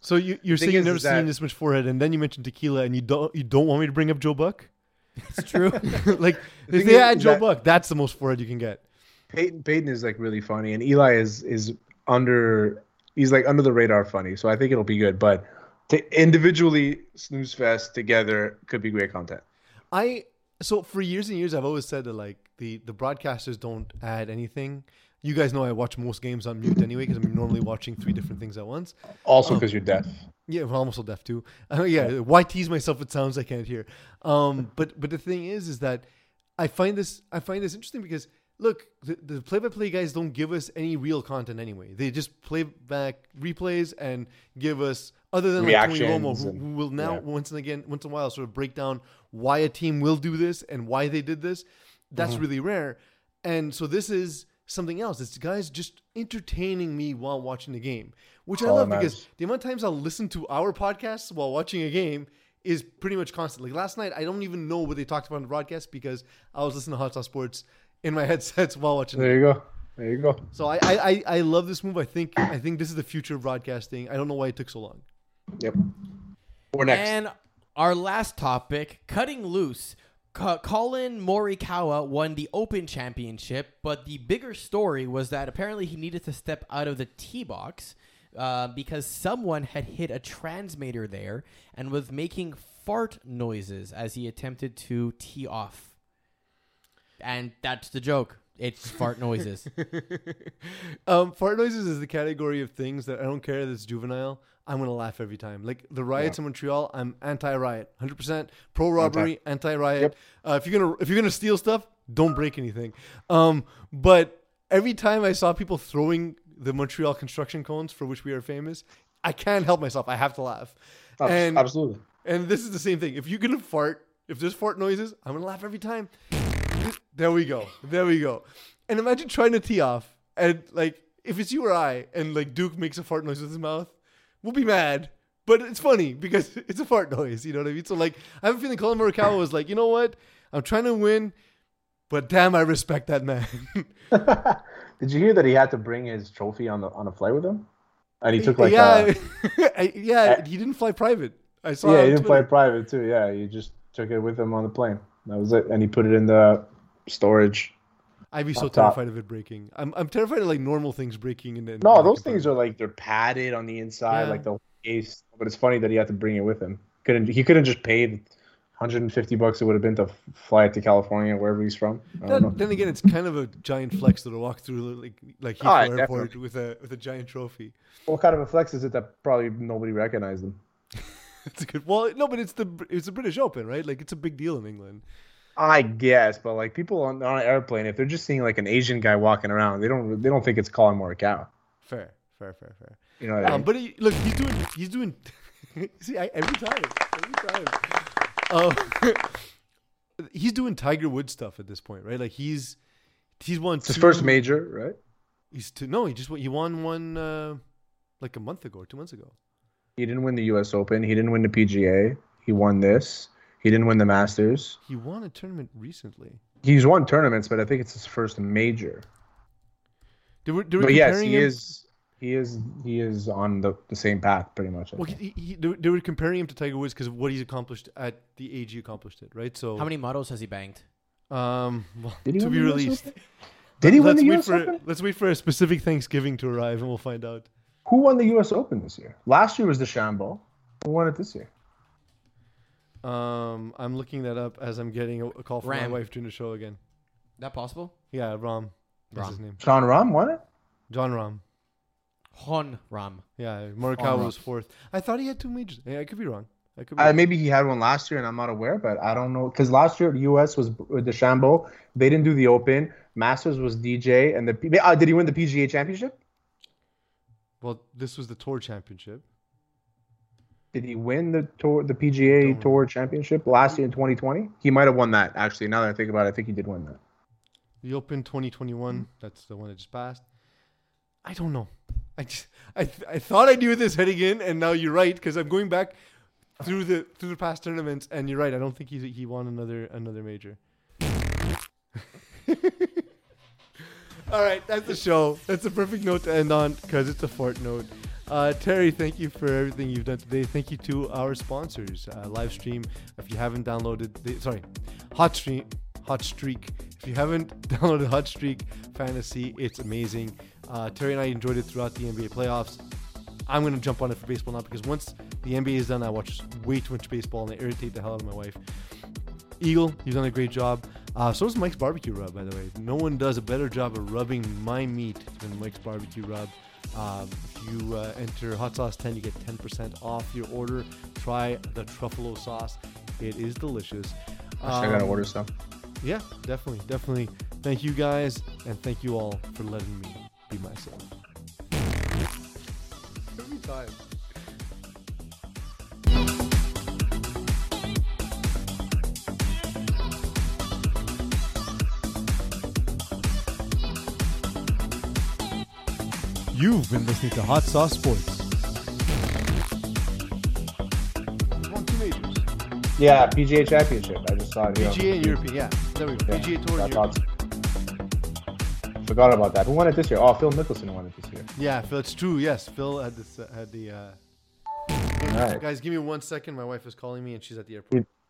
So you, you're thing saying you've never that- seen this much forehead, and then you mentioned tequila, and you don't you don't want me to bring up Joe Buck? It's true. [laughs] like The if they is had Joe that- Buck, that's the most forehead you can get. Peyton Peyton is like really funny, and Eli is is under he's like under the radar funny. So I think it'll be good. But to individually snooze fest together could be great content. I so for years and years I've always said that like the the broadcasters don't add anything. You guys know I watch most games on mute anyway because I'm normally watching three different things at once. Also Um, because you're deaf. Yeah, well, I'm also deaf too. [laughs] Uh, yeah, why tease myself with sounds I can't hear? Um, but but the thing is, is that I find this I find this interesting because look, the, the play-by-play guys don't give us any real content anyway. They just play back replays and give us other than like Tony Romo, who, who will now yeah. once and again once in a while sort of break down why a team will do this and why they did this. That's Mm-hmm. really rare, and so this is something else. It's guys just entertaining me while watching the game, which I love because the amount of times I'll listen to our podcasts while watching a game is pretty much constant. Like last night, I don't even know what they talked about on the broadcast because I was listening to Hot Sauce Sports in my [laughs] headsets while watching. There the you go. There you go. So I, I, I, I love this move. I think I think this is the future of broadcasting. I don't know why it took so long. Yep. Or next. And our last topic, cutting loose. Ca- Collin Morikawa won the Open Championship, but the bigger story was that apparently he needed to step out of the tee box uh, because someone had hit a transmitter there and was making fart noises as he attempted to tee off. And that's the joke. It's fart noises. [laughs] um, fart noises is the category of things that I don't care that it's juvenile. I'm gonna laugh every time. Like the riots in Montreal, I'm anti-riot, 100 percent pro robbery, anti-riot. Uh, if you're gonna if you're gonna steal stuff, don't break anything. Um, but every time I saw people throwing the Montreal construction cones for which we are famous, I can't help myself. I have to laugh. And absolutely. and this is the same thing. If you're gonna fart, if there's fart noises, I'm gonna laugh every time. There we go. There we go. And imagine trying to tee off, and like if it's you or I, and like Duke makes a fart noise with his mouth, we'll be mad. But it's funny because [laughs] it's a fart noise. You know what I mean? So like, I have a feeling Collin Morikawa was like, you know what? I'm trying to win, but damn, I respect that man. [laughs] Did you hear that he had to bring his trophy on the on a flight with him? And he took like yeah, [laughs] I- yeah. He didn't fly private. I saw. yeah, he didn't fly private too. Yeah, he just took it with him on the plane. That was it, and he put it in the storage. I'd be so top. terrified of it breaking. I'm I'm terrified of like normal things breaking. And then No, those things are like they're padded on the inside, Yeah. like the case. But it's funny that he had to bring it with him. Couldn't he couldn't just pay 150 bucks it would have been to fly it to California, wherever he's from. I don't know. Then, then again, it's kind of a giant flex to walk through like like Oh, Heathrow Airport definitely. with a with a giant trophy. What kind of a flex is it that probably nobody recognized him? [laughs] It's a good. Well, no, but it's the it's the British Open, right? Like it's a big deal in England. I guess, but like people on, on an airplane, if they're just seeing like an Asian guy walking around, they don't they don't think it's Collin Morikawa. Fair, fair, fair, fair. You know what I mean? Um, but he, look, he's doing he's doing. [laughs] see, I, every time, every time. Um, [laughs] he's doing Tiger Woods stuff at this point, right? Like he's he's won It's his first major, right? He's two, no, he just won- he won one uh, like a month ago or two months ago. He didn't win the U.S. Open. He didn't win the PGA. He won this. He didn't win the Masters. He won a tournament recently. He's won tournaments, but I think it's his first major. They were, they were But yes, he him- is. He is. He is on the, the same path, pretty much. I Well, think. he, he, they were- comparing him to Tiger Woods because of what he's accomplished at the age he accomplished it, right? So How many models has he banged? Um, well, Did he to be released. Did he win let's the wait US for Open? let's wait for a specific Thanksgiving to arrive, and we'll find out. Who won the U.S. Open this year? Last year was DeChambeau. Who won it this year? Um, I'm looking that up as I'm getting a, a call from Ram. my wife during the show again. That possible? Yeah, Ram. That's Ram. his name. Jon Rahm won it. Jon Rahm. Hon Ram. Yeah, Morikawa was fourth. I thought he had two majors. Yeah, I could be wrong. I could be Uh, wrong. maybe he had one last year, and I'm not aware, but I don't know because last year the U.S. was with DeChambeau. They didn't do the Open. Masters was DJ, and the uh, did he win the PGA Championship? Well, this was the tour championship. Did he win the tour, the PGA Tour Championship last year in 2020? He might have won that. Actually, now that I think about it, I think he did win that. The Open 2021. That's the one that just passed. I don't know. I just I th- I thought I knew this heading in, and now you're right because I'm going back. through the through the past tournaments, and you're right. I don't think he he won another another major. [laughs] All right, that's the show. That's a perfect note to end on because it's a fort note. Uh, Terry, thank you for everything you've done today. Thank you to our sponsors, uh, live stream. If you haven't downloaded, the, sorry, Hot Stream, Hot Streak. If you haven't [laughs] downloaded Hot Streak Fantasy, it's amazing. Uh, Terry and I enjoyed it throughout the NBA playoffs. I'm gonna jump on it for baseball now because once the NBA is done, I watch way too much baseball and I irritate the hell out of my wife. Eagle, you've done a great job. Uh, so does Mike's Barbecue Rub, by the way. No one does a better job of rubbing my meat than Mike's Barbecue Rub. Um, if you uh, enter Hot Sauce 10, you get 10% off your order. Try the Truffalo sauce. It is delicious. I gotta Um, order some. Yeah, definitely, definitely. Thank you guys, and thank you all for letting me be myself. Every time. You've been listening to Hot Sauce Sports. Won two majors. Yeah, PGA Championship. I just saw it. here. PGA and European, yeah. There we go. Yeah, PGA Tour I and thought- Forgot about that. Who won it this year? Oh, Phil Mickelson won it this year. Yeah, Phil, it's true. Yes, Phil had this uh, had the. Uh, right. Guys, give me one second. My wife is calling me, and she's at the airport.